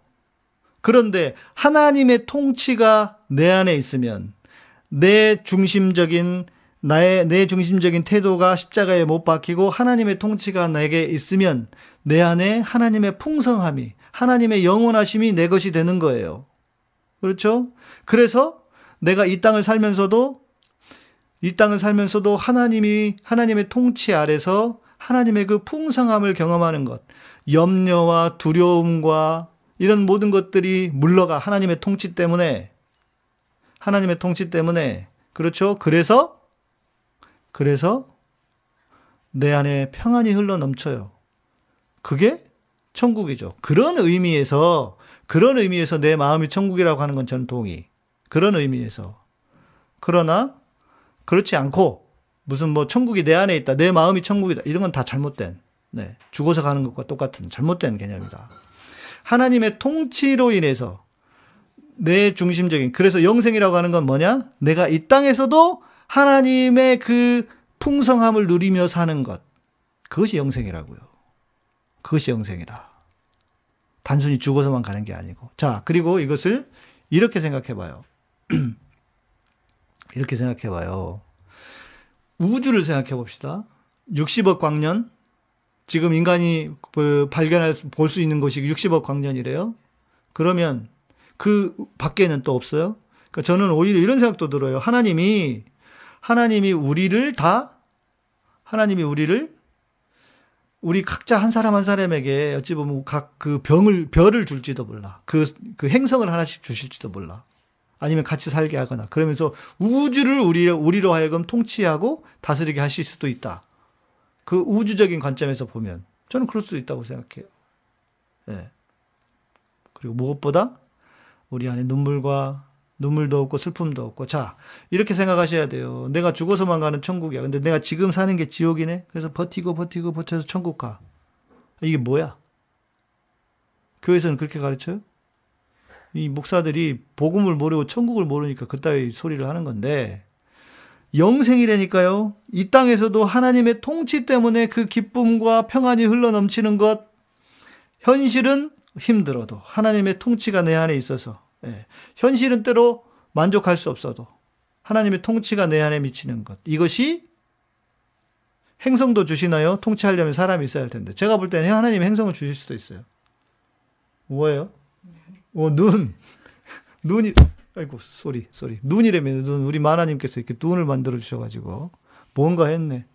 그런데 하나님의 통치가 내 안에 있으면 내 중심적인 나의 내 중심적인 태도가 십자가에 못 박히고 하나님의 통치가 내게 있으면 내 안에 하나님의 풍성함이 하나님의 영원하심이 내 것이 되는 거예요. 그렇죠? 그래서 내가 이 땅을 살면서도 이 땅을 살면서도 하나님이 하나님의 통치 아래서 하나님의 그 풍성함을 경험하는 것, 염려와 두려움과 이런 모든 것들이 물러가 하나님의 통치 때문에 하나님의 통치 때문에 그렇죠? 그래서 그래서 내 안에 평안이 흘러 넘쳐요. 그게 천국이죠. 그런 의미에서 그런 의미에서 내 마음이 천국이라고 하는 건 동의. 그런 의미에서. 그러나 그렇지 않고 무슨 뭐 천국이 내 안에 있다. 내 마음이 천국이다. 이런 건 다 잘못된. 네. 죽어서 가는 것과 똑같은 잘못된 개념이다. 하나님의 통치로 인해서 내 중심적인 그래서 영생이라고 하는 건 뭐냐? 내가 이 땅에서도 하나님의 그 풍성함을 누리며 사는 것. 그것이 영생이라고요. 그것이 영생이다. 단순히 죽어서만 가는 게 아니고. 자, 그리고 이것을 이렇게 생각해 봐요. (clears throat) 이렇게 생각해 봐요. 우주를 생각해 봅시다. 60억 광년, 지금 인간이 그 발견할 볼 수 있는 것이 60억 광년이래요. 그러면 그 밖에는 또 없어요. 그러니까 저는 오히려 이런 생각도 들어요. 하나님이 하나님이 우리를 다 하나님이 우리를 우리 각자 한 사람 한 사람에게 어찌 보면 각 그 병을 별을 줄지도 몰라. 그, 그 행성을 하나씩 주실지도 몰라. 아니면 같이 살게 하거나 그러면서 우주를 우리 우리로 하여금 통치하고 다스리게 하실 수도 있다. 그 우주적인 관점에서 보면 저는 그럴 수 있다고 생각해요. 예. 그리고 무엇보다 우리 안에 눈물과 눈물도 없고 슬픔도 없고 자 이렇게 생각하셔야 돼요. 내가 죽어서만 가는 천국이야. 근데 내가 지금 사는 게 지옥이네. 그래서 버티고 버티고 버텨서 천국 가. 이게 뭐야? 교회에서는 그렇게 가르쳐요? 이 목사들이 복음을 모르고 천국을 모르니까 그따위 소리를 하는 건데 영생이라니까요. 이 땅에서도 하나님의 통치 때문에 그 기쁨과 평안이 흘러 넘치는 것, 현실은 힘들어도 하나님의 통치가 내 안에 있어서, 예. 현실은 때로 만족할 수 없어도 하나님의 통치가 내 안에 미치는 것. 이것이 행성도 주시나요? 통치하려면 사람이 있어야 할 텐데. 제가 볼 때는 하나님이 행성을 주실 수도 있어요. 뭐예요? 어, 눈. (laughs) 눈이, 아이고, sorry, sorry. 눈이라면 눈, 우리 마나님께서 이렇게 눈을 만들어 주셔가지고, 뭔가 했네.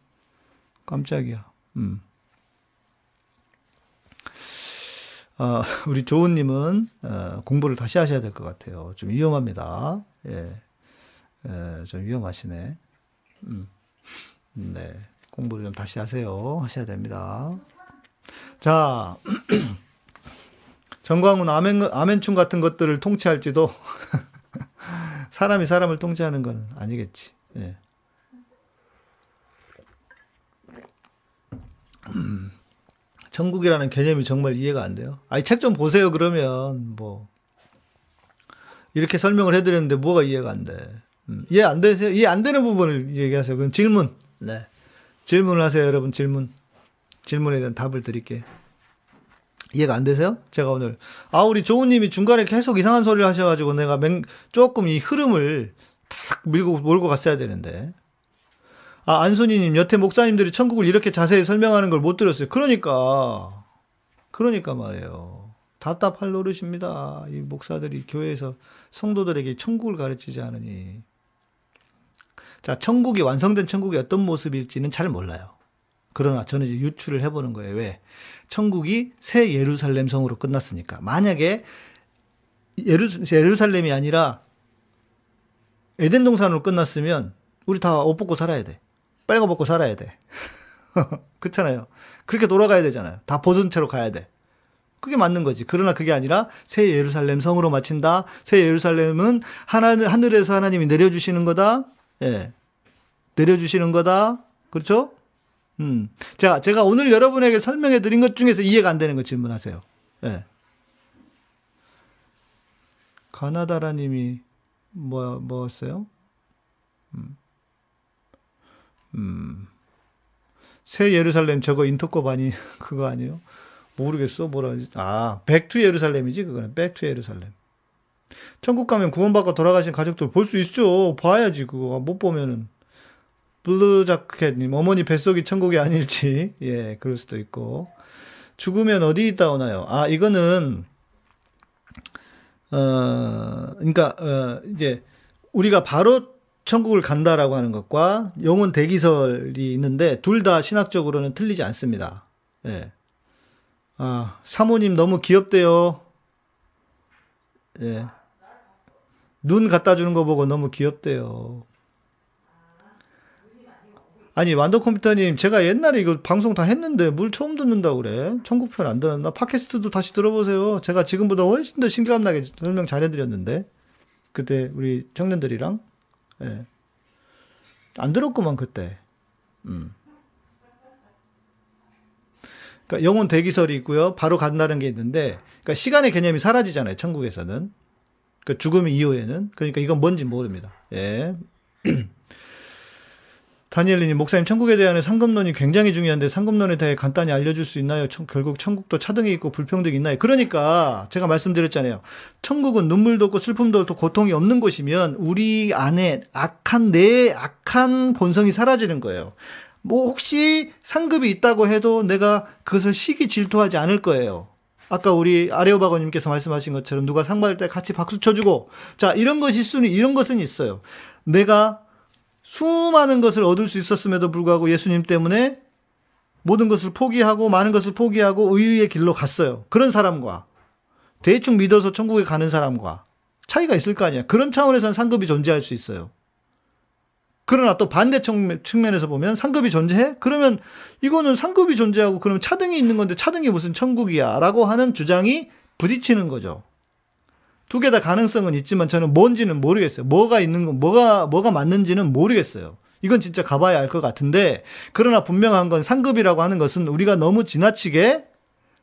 깜짝이야. 음. 아, 우리 조은님은, 어, 공부를 다시 하셔야 될 것 같아요. 좀 위험합니다. 예. 예, 좀 위험하시네. 음. 네. 공부를 좀 다시 하세요. 하셔야 됩니다. 자, (clears throat) 정광훈 아멘, 아멘충 같은 것들을 통치할지도 (laughs) 사람이 사람을 통제하는 건 아니겠지. 예. 음, (clears throat) 천국이라는 개념이 정말 이해가 안 돼요. 아니, 책좀 보세요, 그러면. 뭐. 이렇게 설명을 해드렸는데 뭐가 이해가 안 돼. 음, 이해 안 되세요? 이해 안 되는 부분을 얘기하세요. 그럼 질문. 네. 질문을 하세요, 여러분. 질문. 질문에 대한 답을 드릴게. 이해가 안 되세요? 제가 오늘 아 우리 조우님이 중간에 계속 이상한 소리를 하셔가지고 내가 맹, 조금 이 흐름을 탁 밀고 몰고 갔어야 되는데 아 안순이님 여태 목사님들이 천국을 이렇게 자세히 설명하는 걸 못 들었어요. 그러니까 그러니까 말이에요. 답답할 노릇입니다. 이 목사들이 교회에서 성도들에게 천국을 가르치지 않으니 자 천국이 완성된 천국이 어떤 모습일지는 잘 몰라요. 그러나 저는 이제 유추를 해보는 거예요. 왜? 천국이 새 예루살렘 성으로 끝났으니까. 만약에 예루, 예루살렘이 아니라 에덴 동산으로 끝났으면 우리 다 옷 벗고 살아야 돼. 빨가 벗고 살아야 돼. (laughs) 그렇잖아요. 그렇게 돌아가야 되잖아요. 다 벗은 채로 가야 돼. 그게 맞는 거지. 그러나 그게 아니라 새 예루살렘 성으로 마친다. 새 예루살렘은 하나, 하늘에서 하나님이 내려주시는 거다. 예. 내려주시는 거다. 그렇죠? 음. 자, 제가 오늘 여러분에게 설명해 드린 것 중에서 이해가 안 되는 거 질문하세요. 예. 가나다라 님이 뭐, 뭐였어요? 음. 음. 새 예루살렘 저거 인터콥 아니, (laughs) 그거 아니에요? 모르겠어. 뭐라 하지? 아, Back to 예루살렘이지, 그거는. Back to 예루살렘. 천국 가면 구원받고 돌아가신 가족들 볼 수 있죠. 봐야지, 그거. 못 보면은. 블루 자켓님, 어머니 뱃속이 천국이 아닐지, (laughs) 예, 그럴 수도 있고. 죽으면 어디 있다 오나요? 아, 이거는, 어, 그러니까, 어, 이제, 우리가 바로 천국을 간다라고 하는 것과 영혼 대기설이 있는데, 둘 다 신학적으로는 틀리지 않습니다. 예. 아, 사모님 너무 귀엽대요. 예. 눈 갖다 주는 거 보고 너무 귀엽대요. 아니 완더 컴퓨터님 제가 옛날에 이거 방송 다 했는데 물 처음 듣는다 그래? 천국편 안 들었나? 팟캐스트도 다시 들어보세요. 제가 지금보다 훨씬 더 신기함나게 설명 잘해드렸는데 그때 우리 청년들이랑? 예. 안 들었구만 그때. 음. 그러니까 영혼 대기설이 있고요. 바로 간다는 게 있는데 그러니까 시간의 개념이 사라지잖아요 천국에서는. 그 죽음 이후에는. 그러니까 이건 뭔지 모릅니다. 예. (clears throat) 다니엘리님 목사님 천국에 대한 상급론이 굉장히 중요한데 상급론에 대해 간단히 알려줄 수 있나요? 청, 결국 천국도 차등이 있고 불평등이 있나요? 그러니까 제가 말씀드렸잖아요. 천국은 눈물도 없고 슬픔도 없고 고통이 없는 곳이면 우리 안에 악한 내 악한 본성이 사라지는 거예요. 뭐 혹시 상급이 있다고 해도 내가 그것을 시기 질투하지 않을 거예요. 아까 우리 아레오바거님께서 말씀하신 것처럼 누가 상 받을 때 같이 박수 쳐주고 자 이런 것이 순위 이런 것은 있어요. 내가 수많은 것을 얻을 수 있었음에도 불구하고 예수님 때문에 모든 것을 포기하고 많은 것을 포기하고 의의 길로 갔어요. 그런 사람과 대충 믿어서 천국에 가는 사람과 차이가 있을 거 아니야. 그런 차원에서는 상급이 존재할 수 있어요. 그러나 또 반대 측면에서 보면 상급이 존재해? 그러면 이거는 상급이 존재하고 그러면 차등이 있는 건데 차등이 무슨 천국이야? 라고 하는 주장이 부딪히는 거죠. 두 개 다 가능성은 있지만 저는 뭔지는 모르겠어요. 뭐가 있는 건 뭐가 뭐가 맞는지는 모르겠어요. 이건 진짜 가봐야 알 것 같은데 그러나 분명한 건 상급이라고 하는 것은 우리가 너무 지나치게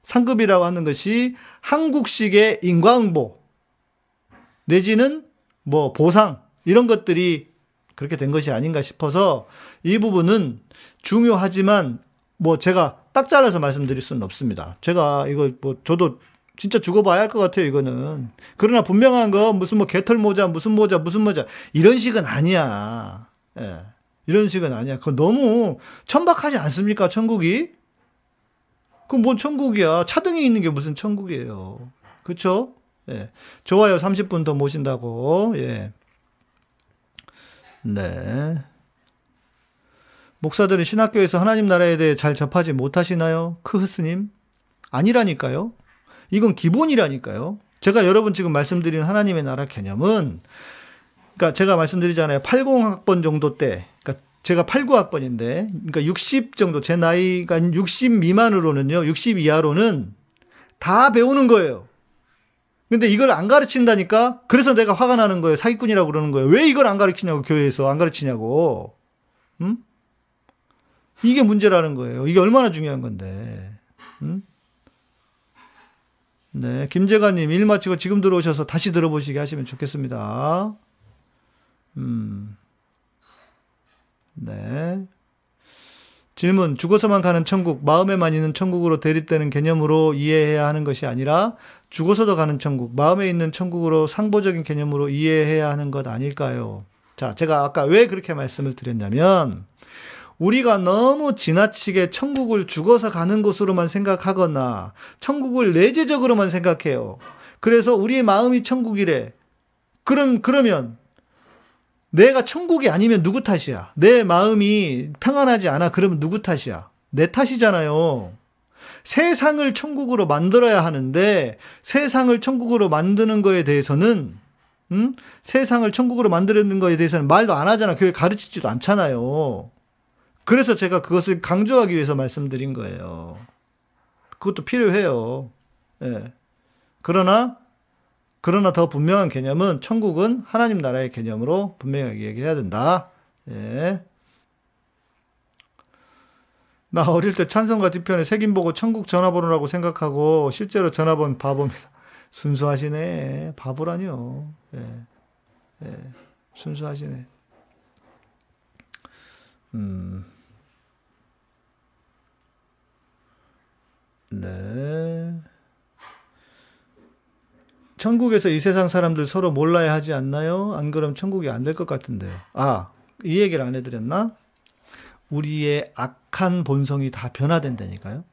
상급이라고 하는 것이 한국식의 인과응보 내지는 뭐 보상 이런 것들이 그렇게 된 것이 아닌가 싶어서 이 부분은 중요하지만 뭐 제가 딱 잘라서 말씀드릴 수는 없습니다. 제가 이거 뭐 저도 진짜 죽어봐야 할 것 같아요, 이거는. 그러나 분명한 거, 무슨 뭐 개털 모자, 무슨 모자, 무슨 모자, 이런 식은 아니야. 예. 이런 식은 아니야. 그거 너무 천박하지 않습니까, 천국이? 그럼 뭔 천국이야. 차등이 있는 게 무슨 천국이에요. 그쵸? 예. 좋아요, 30분 더 모신다고. 예. 네. 목사들은 신학교에서 하나님 나라에 대해 잘 접하지 못하시나요? 크흐스님? 아니라니까요. 이건 기본이라니까요. 제가 여러분 지금 말씀드린 하나님의 나라 개념은 그러니까 제가 말씀드리잖아요. 80학번 정도 때 그러니까 제가 89학번인데 그러니까 60 정도 제 나이가 60 미만으로는요. 60 이하로는 다 배우는 거예요. 근데 이걸 안 가르친다니까? 그래서 내가 화가 나는 거예요. 사기꾼이라고 그러는 거예요. 왜 이걸 안 가르치냐고, 교회에서. 안 가르치냐고. 응? 이게 문제라는 거예요. 이게 얼마나 중요한 건데. 응? 네, 김재관님 일 마치고 지금 들어오셔서 다시 들어보시게 하시면 좋겠습니다. 음, 네. 질문, 죽어서만 가는 천국, 마음에만 있는 천국으로 대립되는 개념으로 이해해야 하는 것이 아니라 죽어서도 가는 천국, 마음에 있는 천국으로 상보적인 개념으로 이해해야 하는 것 아닐까요? 자, 제가 아까 왜 그렇게 말씀을 드렸냐면, 우리가 너무 지나치게 천국을 죽어서 가는 곳으로만 생각하거나, 천국을 내재적으로만 생각해요. 그래서 우리의 마음이 천국이래. 그럼, 그러면, 내가 천국이 아니면 누구 탓이야? 내 마음이 평안하지 않아. 그러면 누구 탓이야? 내 탓이잖아요. 세상을 천국으로 만들어야 하는데 세상을 천국으로 만드는 거에 대해서는 음? 세상을 천국으로 만드는 거에 대해서는 말도 안 하잖아. 교회 가르치지도 않잖아요. 그래서 제가 그것을 강조하기 위해서 말씀드린 거예요. 그것도 필요해요. 예. 그러나 그러나 더 분명한 개념은 천국은 하나님 나라의 개념으로 분명하게 얘기해야 된다. 예. 나 어릴 때 찬성과 뒤편에 색임 보고 천국 전화번호라고 생각하고 실제로 전화번 바보입니다. (laughs) 순수하시네. 바보라니요. 예. 예. 순수하시네. 음. 네. 천국에서 이 세상 사람들 서로 몰라야 하지 않나요? 안 그럼 천국이 안 될 것 같은데요. 아, 이 얘기를 안 해드렸나? 우리의 악한 본성이 다 변화된다니까요.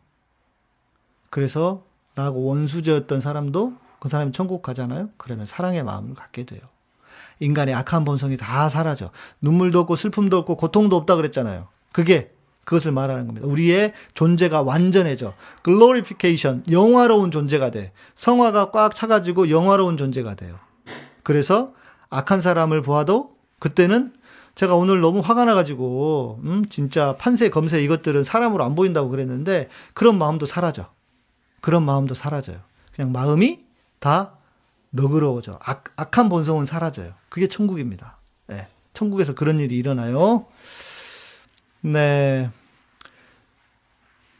그래서 나하고 원수제였던 사람도 그 사람이 천국 가잖아요. 그러면 사랑의 마음을 갖게 돼요. 인간의 악한 본성이 다 사라져. 눈물도 없고 슬픔도 없고 고통도 없다 그랬잖아요. 그게 그것을 말하는 겁니다. 우리의 존재가 완전해져. glorification, 영화로운 존재가 돼. 성화가 꽉 차가지고 영화로운 존재가 돼요. 그래서 악한 사람을 보아도 그때는 제가 오늘 너무 화가 나가지고, 음, 진짜 판세, 검세 이것들은 사람으로 안 보인다고 그랬는데 그런 마음도 사라져. 그런 마음도 사라져요. 그냥 마음이 다 너그러워져. 악, 악한 본성은 사라져요. 그게 천국입니다. 네. 천국에서 그런 일이 일어나요. 네.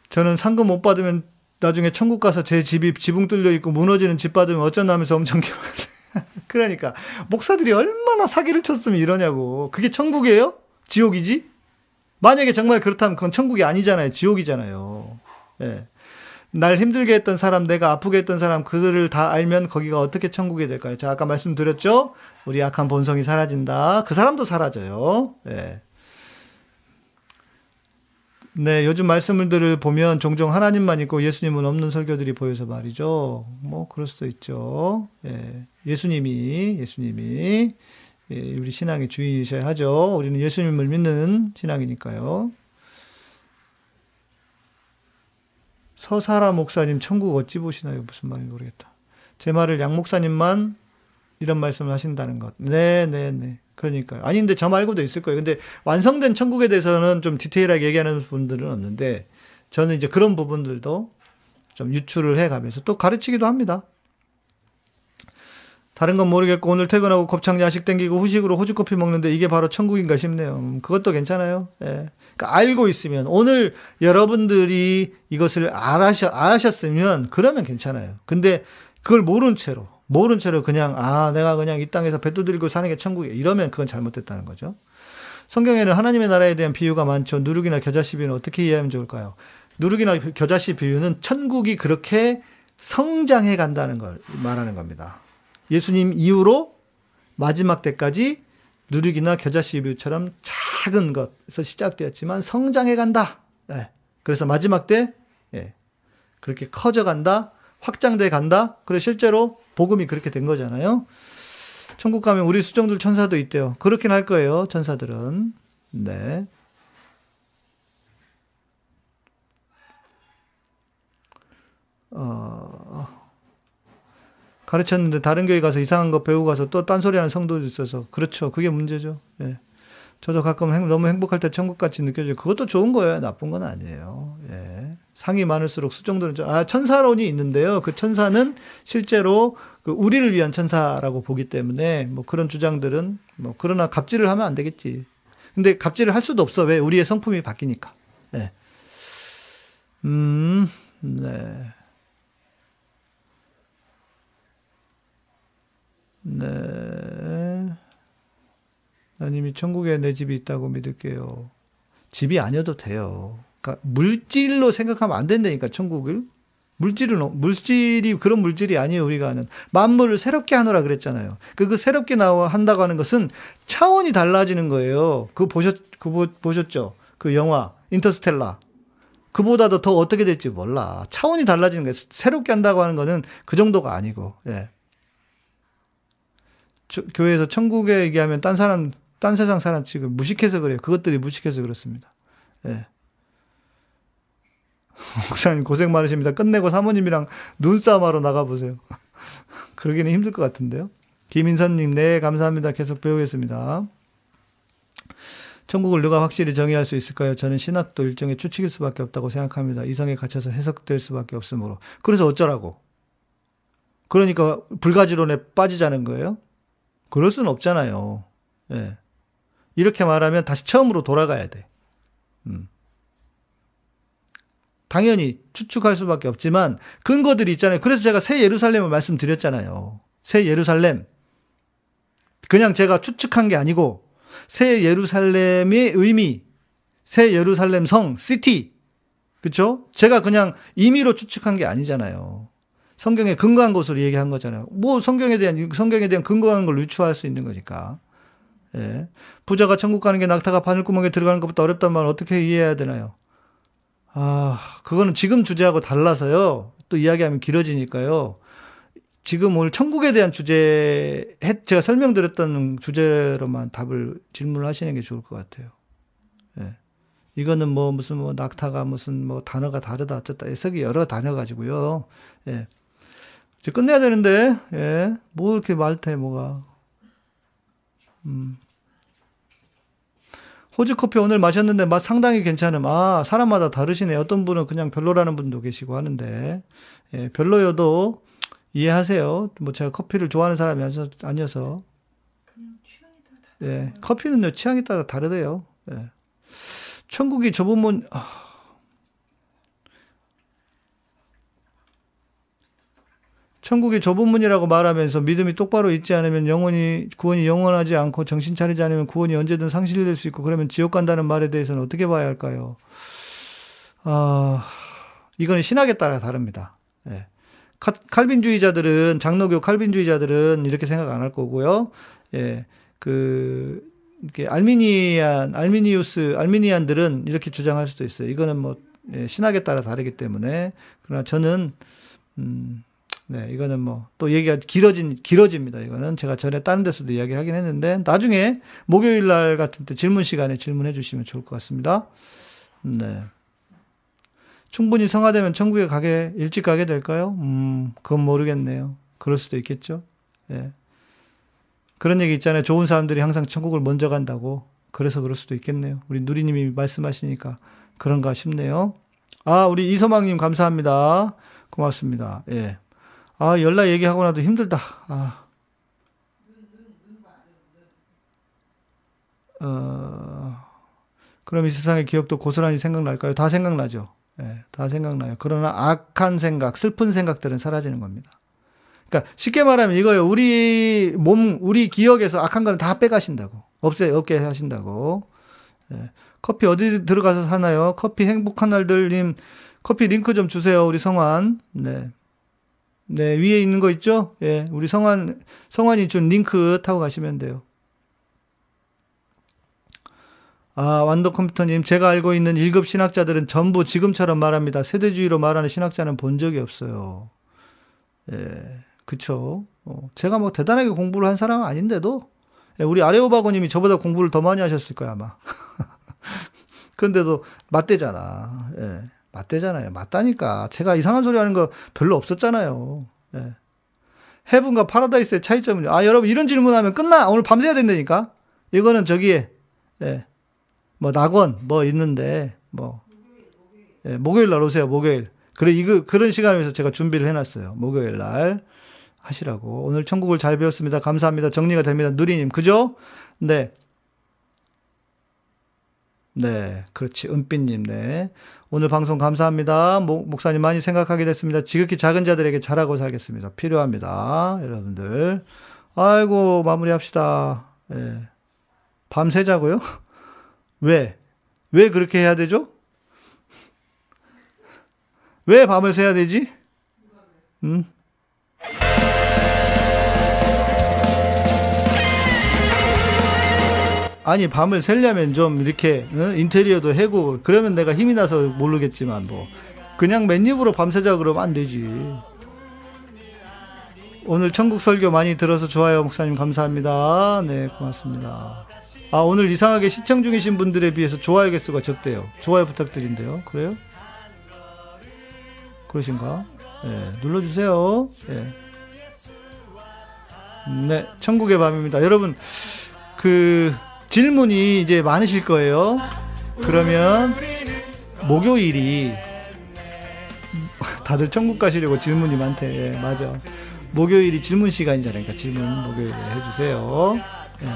저는 상금 못 받으면 나중에 천국 가서 제 집이 지붕 뚫려 있고 무너지는 집 받으면 어쩐다 하면서 엄청 (laughs) 그러니까 목사들이 얼마나 사기를 쳤으면 이러냐고. 그게 천국이에요? 지옥이지? 만약에 정말 그렇다면 그건 천국이 아니잖아요. 지옥이잖아요. 예. 날 힘들게 했던 사람, 내가 아프게 했던 사람, 그들을 다 알면 거기가 어떻게 천국이 될까요? 자, 아까 말씀드렸죠? 우리 약한 본성이 사라진다. 그 사람도 사라져요. 예. 네, 요즘 말씀들을 보면 종종 하나님만 있고 예수님은 없는 설교들이 보여서 말이죠. 뭐 그럴 수도 있죠. 예, 예수님이 예수님이 예, 우리 신앙의 주인이셔야 하죠. 우리는 예수님을 믿는 신앙이니까요. 서사라 목사님 천국 어찌 보시나요? 무슨 말인지 모르겠다. 제 말을 양 목사님만 이런 말씀을 하신다는 것. 네, 네, 네. 그러니까요. 아니, 근데 저 말고도 있을 거예요. 근데 완성된 천국에 대해서는 좀 디테일하게 얘기하는 분들은 없는데, 저는 이제 그런 부분들도 좀 유출을 해 가면서 또 가르치기도 합니다. 다른 건 모르겠고, 오늘 퇴근하고 곱창 야식 땡기고 후식으로 호주 커피 먹는데 이게 바로 천국인가 싶네요. 음, 그것도 괜찮아요. 예. 그러니까 알고 있으면, 오늘 여러분들이 이것을 알아셨, 알았으면, 그러면 괜찮아요. 근데 그걸 모른 채로, 모른 채로 그냥 아 내가 그냥 이 땅에서 배 두들고 사는 게 천국이야 이러면 그건 잘못됐다는 거죠. 성경에는 하나님의 나라에 대한 비유가 많죠. 누룩이나 겨자씨 비유는 어떻게 이해하면 좋을까요? 누룩이나 겨자씨 비유는 천국이 그렇게 성장해 간다는 걸 말하는 겁니다. 예수님 이후로 마지막 때까지 누룩이나 겨자씨 비유처럼 작은 것에서 시작되었지만 성장해 간다. 네. 그래서 마지막 때 예. 그렇게 커져 간다. 확장돼 간다. 그래 실제로 복음이 그렇게 된 거잖아요. 천국 가면 우리 수정들 천사도 있대요. 그렇긴 할 거예요. 천사들은. 네. 어, 가르쳤는데 다른 교회 가서 이상한 거 배우고 가서 또 딴소리 하는 성도도 있어서. 그렇죠. 그게 문제죠. 예. 저도 가끔 행, 너무 행복할 때 천국같이 느껴져요. 그것도 좋은 거예요. 나쁜 건 아니에요. 예. 상이 많을수록 수정도는 좀, 아, 천사론이 있는데요. 그 천사는 실제로 그 우리를 위한 천사라고 보기 때문에 뭐 그런 주장들은 뭐 그러나 갑질을 하면 안 되겠지. 근데 갑질을 할 수도 없어. 왜? 우리의 성품이 바뀌니까. 네. 음, 네. 네. 하나님이 천국에 내 집이 있다고 믿을게요. 집이 아니어도 돼요. 그러니까 물질로 생각하면 안 된다니까 천국을. 물질은 물질이 그런 물질이 아니에요 우리가 아는 만물을 새롭게 하노라 그랬잖아요. 그, 그 새롭게 나와 한다고 하는 것은 차원이 달라지는 거예요. 그 보셨 그 보셨죠? 그 영화 인터스텔라. 그보다도 더 어떻게 될지 몰라. 차원이 달라지는 거예요. 새롭게 한다고 하는 거는 그 정도가 아니고. 예. 저, 교회에서 천국에 얘기하면 딴 사람 딴 세상 사람 지금 무식해서 그래요. 그것들이 무식해서 그렇습니다. 예. (laughs) 목사님 고생 많으십니다. 끝내고 사모님이랑 눈싸움하러 나가보세요. (laughs) 그러기는 힘들 것 같은데요. 김인선님, 네, 감사합니다. 계속 배우겠습니다. 천국을 누가 확실히 정의할 수 있을까요? 저는 신학도 일종의 추측일 수밖에 없다고 생각합니다. 이성에 갇혀서 해석될 수밖에 없으므로. 그래서 어쩌라고? 그러니까 불가지론에 빠지자는 거예요? 그럴 수는 없잖아요. 예. 이렇게 말하면 다시 처음으로 돌아가야 돼. 음. 당연히 추측할 수밖에 없지만 근거들이 있잖아요. 그래서 제가 새 예루살렘을 말씀드렸잖아요. 새 예루살렘. 그냥 제가 추측한 게 아니고 새 예루살렘의 의미, 새 예루살렘 성, 시티. 그쵸? 제가 그냥 임의로 추측한 게 아니잖아요. 성경에 근거한 것으로 얘기한 거잖아요. 뭐 성경에 대한, 성경에 대한 근거한 걸 유추할 수 있는 거니까. 예. 부자가 천국 가는 게 낙타가 바늘구멍에 들어가는 것보다 어렵단 말 어떻게 이해해야 되나요? 아, 그거는 지금 주제하고 달라서요. 또 이야기하면 길어지니까요. 지금 오늘 천국에 대한 주제, 제가 설명드렸던 주제로만 답을, 질문을 하시는 게 좋을 것 같아요. 예. 이거는 뭐 무슨 뭐 낙타가 무슨 뭐 단어가 다르다, 어쩌다, 해석이 여러 단어 가지고요. 예. 이제 끝내야 되는데, 예. 뭐 이렇게 말태, 뭐가. 음. 호주 커피 오늘 마셨는데 맛 상당히 괜찮음. 아, 사람마다 다르시네. 어떤 분은 그냥 별로라는 분도 계시고 하는데, 예, 별로여도 이해하세요. 뭐 제가 커피를 좋아하는 사람이 아니어서. 예, 커피는요, 취향에 따라 다르대요. 예. 천국이 좁은 문, 아. 천국이 좁은 문이라고 말하면서 믿음이 똑바로 있지 않으면 영원히 구원이 영원하지 않고 정신 차리지 않으면 구원이 언제든 상실될 수 있고 그러면 지옥 간다는 말에 대해서는 어떻게 봐야 할까요? 아, 이거는 신학에 따라 다릅니다. 예. 칼빈주의자들은 장로교 칼빈주의자들은 이렇게 생각 안 할 거고요. 예. 그 이렇게 알미니안 알미니우스 알미니안들은 이렇게 주장할 수도 있어요. 이거는 뭐 예, 신학에 따라 다르기 때문에 그러나 저는 음 네, 이거는 뭐 또 얘기가 길어진 길어집니다. 이거는 제가 전에 다른 데서도 이야기하긴 했는데 나중에 목요일 날 같은 때 질문 시간에 질문해 주시면 좋을 것 같습니다. 네. 충분히 성화되면 천국에 가게 일찍 가게 될까요? 음, 그건 모르겠네요. 그럴 수도 있겠죠. 예. 그런 얘기 있잖아요. 좋은 사람들이 항상 천국을 먼저 간다고. 그래서 그럴 수도 있겠네요. 우리 누리님이 말씀하시니까 그런가 싶네요. 아, 우리 이서망님 감사합니다. 고맙습니다. 예. 아, 연락 얘기하고 나도 힘들다. 아. 어, 그럼 이 세상의 기억도 고스란히 생각날까요? 다 생각나죠. 예, 다 생각나요. 그러나 악한 생각, 슬픈 생각들은 사라지는 겁니다. 그러니까 쉽게 말하면 이거요. 우리 몸, 우리 기억에서 악한 거는 다 빼가신다고. 없애, 없게 하신다고. 예. 커피 어디 들어가서 사나요? 커피 행복한 날들님, 커피 링크 좀 주세요. 우리 성환. 네. 네, 위에 있는 거 있죠? 예, 우리 성환, 성환이 준 링크 타고 가시면 돼요. 아, 완도 컴퓨터님, 제가 알고 있는 1급 신학자들은 전부 지금처럼 말합니다. 세대주의로 말하는 신학자는 본 적이 없어요. 예, 그쵸. 어, 제가 뭐 대단하게 공부를 한 사람은 아닌데도, 예, 우리 아레오바고님이 저보다 공부를 더 많이 하셨을 거야, 아마. (laughs) 근데도 맞대잖아. 예. 맞대잖아요. 맞다니까. 제가 이상한 소리 하는 거 별로 없었잖아요. 예. 헤븐과 파라다이스의 차이점은, 아, 여러분, 이런 질문하면 끝나! 오늘 밤새야 된다니까? 이거는 저기에, 예. 뭐, 낙원, 뭐 있는데, 뭐. 예, 목요일 날 오세요, 목요일. 그래, 이거, 그런 시간을 위해서 제가 준비를 해놨어요. 목요일 날. 하시라고. 오늘 천국을 잘 배웠습니다. 감사합니다. 정리가 됩니다. 누리님, 그죠? 네. 네, 그렇지. 은빛님, 네. 오늘 방송 감사합니다. 목, 목사님 많이 생각하게 됐습니다. 지극히 작은 자들에게 잘하고 살겠습니다. 필요합니다. 여러분들. 아이고, 마무리합시다. 예. 밤새 자고요? (laughs) 왜? 왜 그렇게 해야 되죠? (laughs) 왜 밤을 새야 되지? 음? 아니 밤을 새려면 좀 이렇게 어? 인테리어도 해고 그러면 내가 힘이 나서 모르겠지만 뭐 그냥 맨입으로 밤새자 그러면 안 되지. 오늘 천국 설교 많이 들어서 좋아요 목사님 감사합니다. 네 고맙습니다. 아 오늘 이상하게 시청 중이신 분들에 비해서 좋아요 개수가 적대요. 좋아요 부탁드린대요. 그래요? 그러신가? 네, 눌러주세요. 네. 네, 천국의 밤입니다. 여러분, 그, 질문이 이제 많으실 거예요. 그러면, 목요일이, 다들 천국 가시려고 질문이 많대. 예, 맞아. 목요일이 질문 시간이잖아요. 질문 목요일에 해주세요. 예.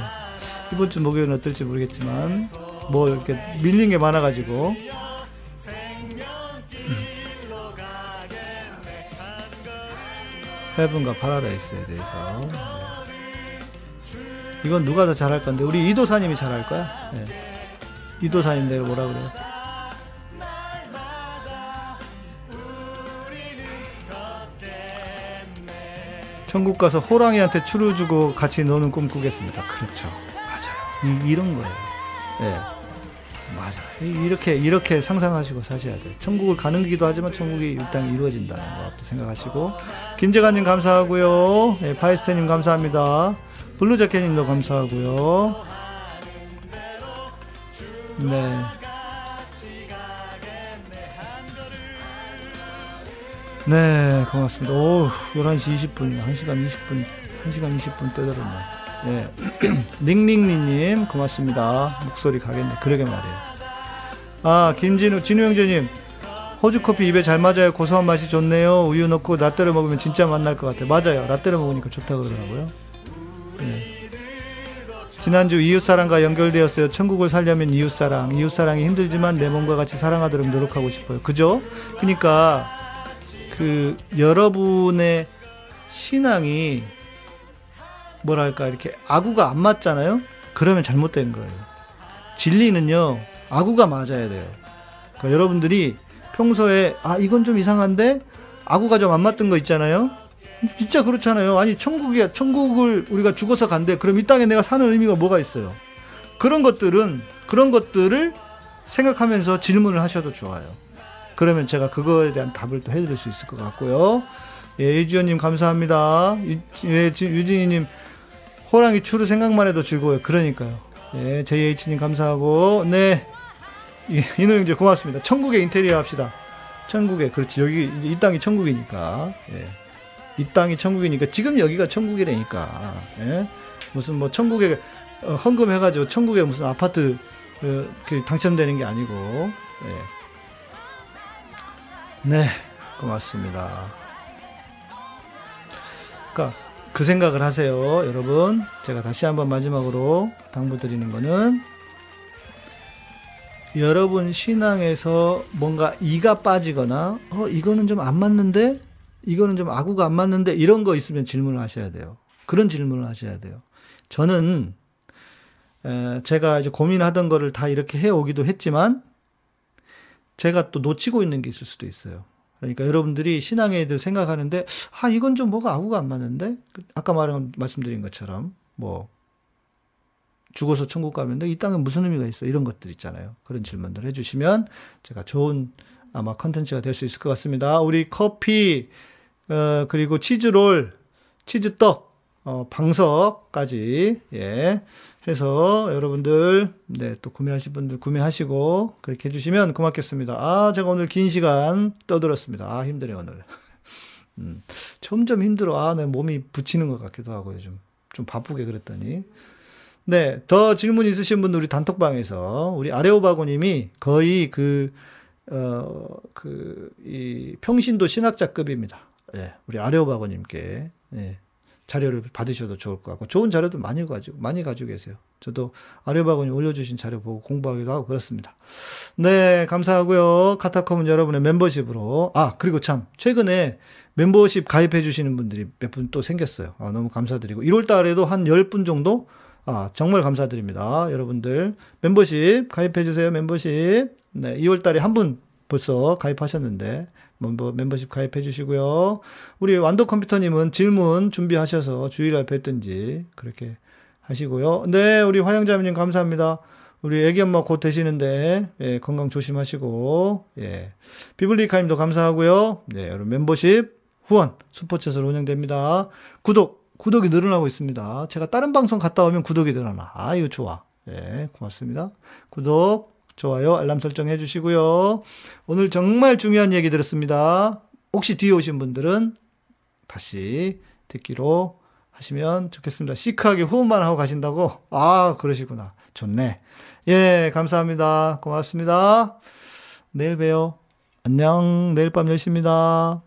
이번 주 목요일은 어떨지 모르겠지만, 뭐 이렇게 밀린 게 많아가지고, 헤븐과 파라다이스에 대해서 이건 누가 더 잘할 건데 우리 이도사님이 잘할 거야. 네. 이도사님 내가 뭐라 그래요? 천국 가서 호랑이한테 추루 주고 같이 노는 꿈 꾸겠습니다. 그렇죠. 맞아요. 이, 이런 거예요. 네. 맞아. 이렇게 이렇게 상상하시고 사셔야 돼요. 천국을 가는 기도 하지만 천국이 이 땅에 이루어진다는 것도 생각하시고 김재관님 감사하고요. 네, 파이스테님 감사합니다. 블루자켓님도 감사하고요. 네. 네, 고맙습니다. 오, 11시 20분, 1시간 20분, 1시간 20분 떠들었네. 예. (clears throat) 닝닝니님, 고맙습니다. 목소리 가겠네. 그러게 말이에요. 아, 김진우, 진우 형제님. 호주 커피 입에 잘 맞아요. 고소한 맛이 좋네요. 우유 넣고 라떼를 먹으면 진짜 맛날 것 같아요. 맞아요. 라떼를 먹으니까 좋다고 그러더라고요. 예. 지난주 이웃사랑과 연결되었어요. 천국을 살려면 이웃사랑. 이웃사랑이 힘들지만 내 몸과 같이 사랑하도록 노력하고 싶어요. 그죠? 그니까, 그, 여러분의 신앙이 뭐랄까 이렇게 아구가 안 맞잖아요. 그러면 잘못된 거예요. 진리는요 아구가 맞아야 돼요. 그러니까 여러분들이 평소에 아 이건 좀 이상한데 아구가 좀 안 맞던 거 있잖아요. 진짜 그렇잖아요. 아니 천국이야 천국을 우리가 죽어서 간대. 그럼 이 땅에 내가 사는 의미가 뭐가 있어요? 그런 것들은 그런 것들을 생각하면서 질문을 하셔도 좋아요. 그러면 제가 그거에 대한 답을 또 해드릴 수 있을 것 같고요. 예, 이주연님 감사합니다. 유, 예, 유진이님 호랑이 추루 생각만 해도 즐거워요. 그러니까요. 예, JH님 감사하고, 네. 이노 형제 고맙습니다. 천국의 인테리어 합시다. 천국에, 그렇지. 여기, 이 땅이 천국이니까. 예. 이 땅이 천국이니까, 지금 여기가 천국이라니까. 예. 무슨 뭐 천국에 어, 헌금해가지고 천국에 무슨 아파트 어, 그 당첨되는 게 아니고, 예. 네. 고맙습니다. 그러니까 그 생각을 하세요, 여러분. 제가 다시 한번 마지막으로 당부드리는 거는 여러분 신앙에서 뭔가 이가 빠지거나 어 이거는 좀 안 맞는데 이거는 좀 아구가 안 맞는데 이런 거 있으면 질문을 하셔야 돼요. 그런 질문을 하셔야 돼요. 저는 에, 제가 이제 고민하던 거를 다 이렇게 해 오기도 했지만 제가 또 놓치고 있는 게 있을 수도 있어요. 그러니까 여러분들이 신앙에 대해 생각하는데 아 이건 좀 뭐가 아구가 안 맞는데 아까 말한 말씀드린 것처럼 뭐 죽어서 천국 가면 이 땅에 무슨 의미가 있어 이런 것들 있잖아요 그런 질문들 해주시면 제가 좋은 아마 컨텐츠가 될 수 있을 것 같습니다 우리 커피 어, 그리고 치즈롤 치즈떡 어, 방석까지 예 해서 여러분들 네, 또 구매하실 분들 구매하시고 그렇게 해주시면 고맙겠습니다. 아 제가 오늘 긴 시간 떠들었습니다. 아 힘드네요 오늘. (laughs) 음, 점점 힘들어. 아, 내 몸이 붙이는 것 같기도 하고 요즘 좀 바쁘게 그랬더니. 네, 더 질문 있으신 분들 우리 단톡방에서 우리 아레오바고님이 거의 그, 어, 그, 이 평신도 신학자급입니다. 예, 네, 우리 아레오바고님께. 예. 네. 자료를 받으셔도 좋을 것 같고 좋은 자료도 많이 가지고 많이 가지고 계세요. 저도 아레바군이 올려주신 자료 보고 공부하기도 하고 그렇습니다. 네, 감사하고요. 카타콤은 여러분의 멤버십으로 아 그리고 참 최근에 멤버십 가입해 주시는 분들이 몇 분 또 생겼어요. 아, 너무 감사드리고 1월 달에도 한 10분 정도 아, 정말 감사드립니다. 여러분들 멤버십 가입해 주세요. 멤버십. 네, 2월 달에 한 분 벌써 가입하셨는데 멤버, 멤버십 가입해 주시고요. 우리 완도 컴퓨터님은 질문 준비하셔서 주일날 뵙든지 그렇게 하시고요. 네, 우리 화영자매님 감사합니다. 우리 애기 엄마 곧 되시는데, 예, 건강 조심하시고, 예. 비블리카님도 감사하고요. 네, 여러분 멤버십 후원 스포츠에서 운영됩니다. 구독, 구독이 늘어나고 있습니다. 제가 다른 방송 갔다 오면 구독이 늘어나. 아유, 좋아. 예, 고맙습니다. 구독, 좋아요, 알람 설정 해주시고요. 오늘 정말 중요한 얘기 들었습니다. 혹시 뒤에 오신 분들은 다시 듣기로 하시면 좋겠습니다. 시크하게 후원만 하고 가신다고? 아, 그러시구나. 좋네. 예, 감사합니다. 고맙습니다. 내일 봬요. 안녕. 내일 밤 10시입니다.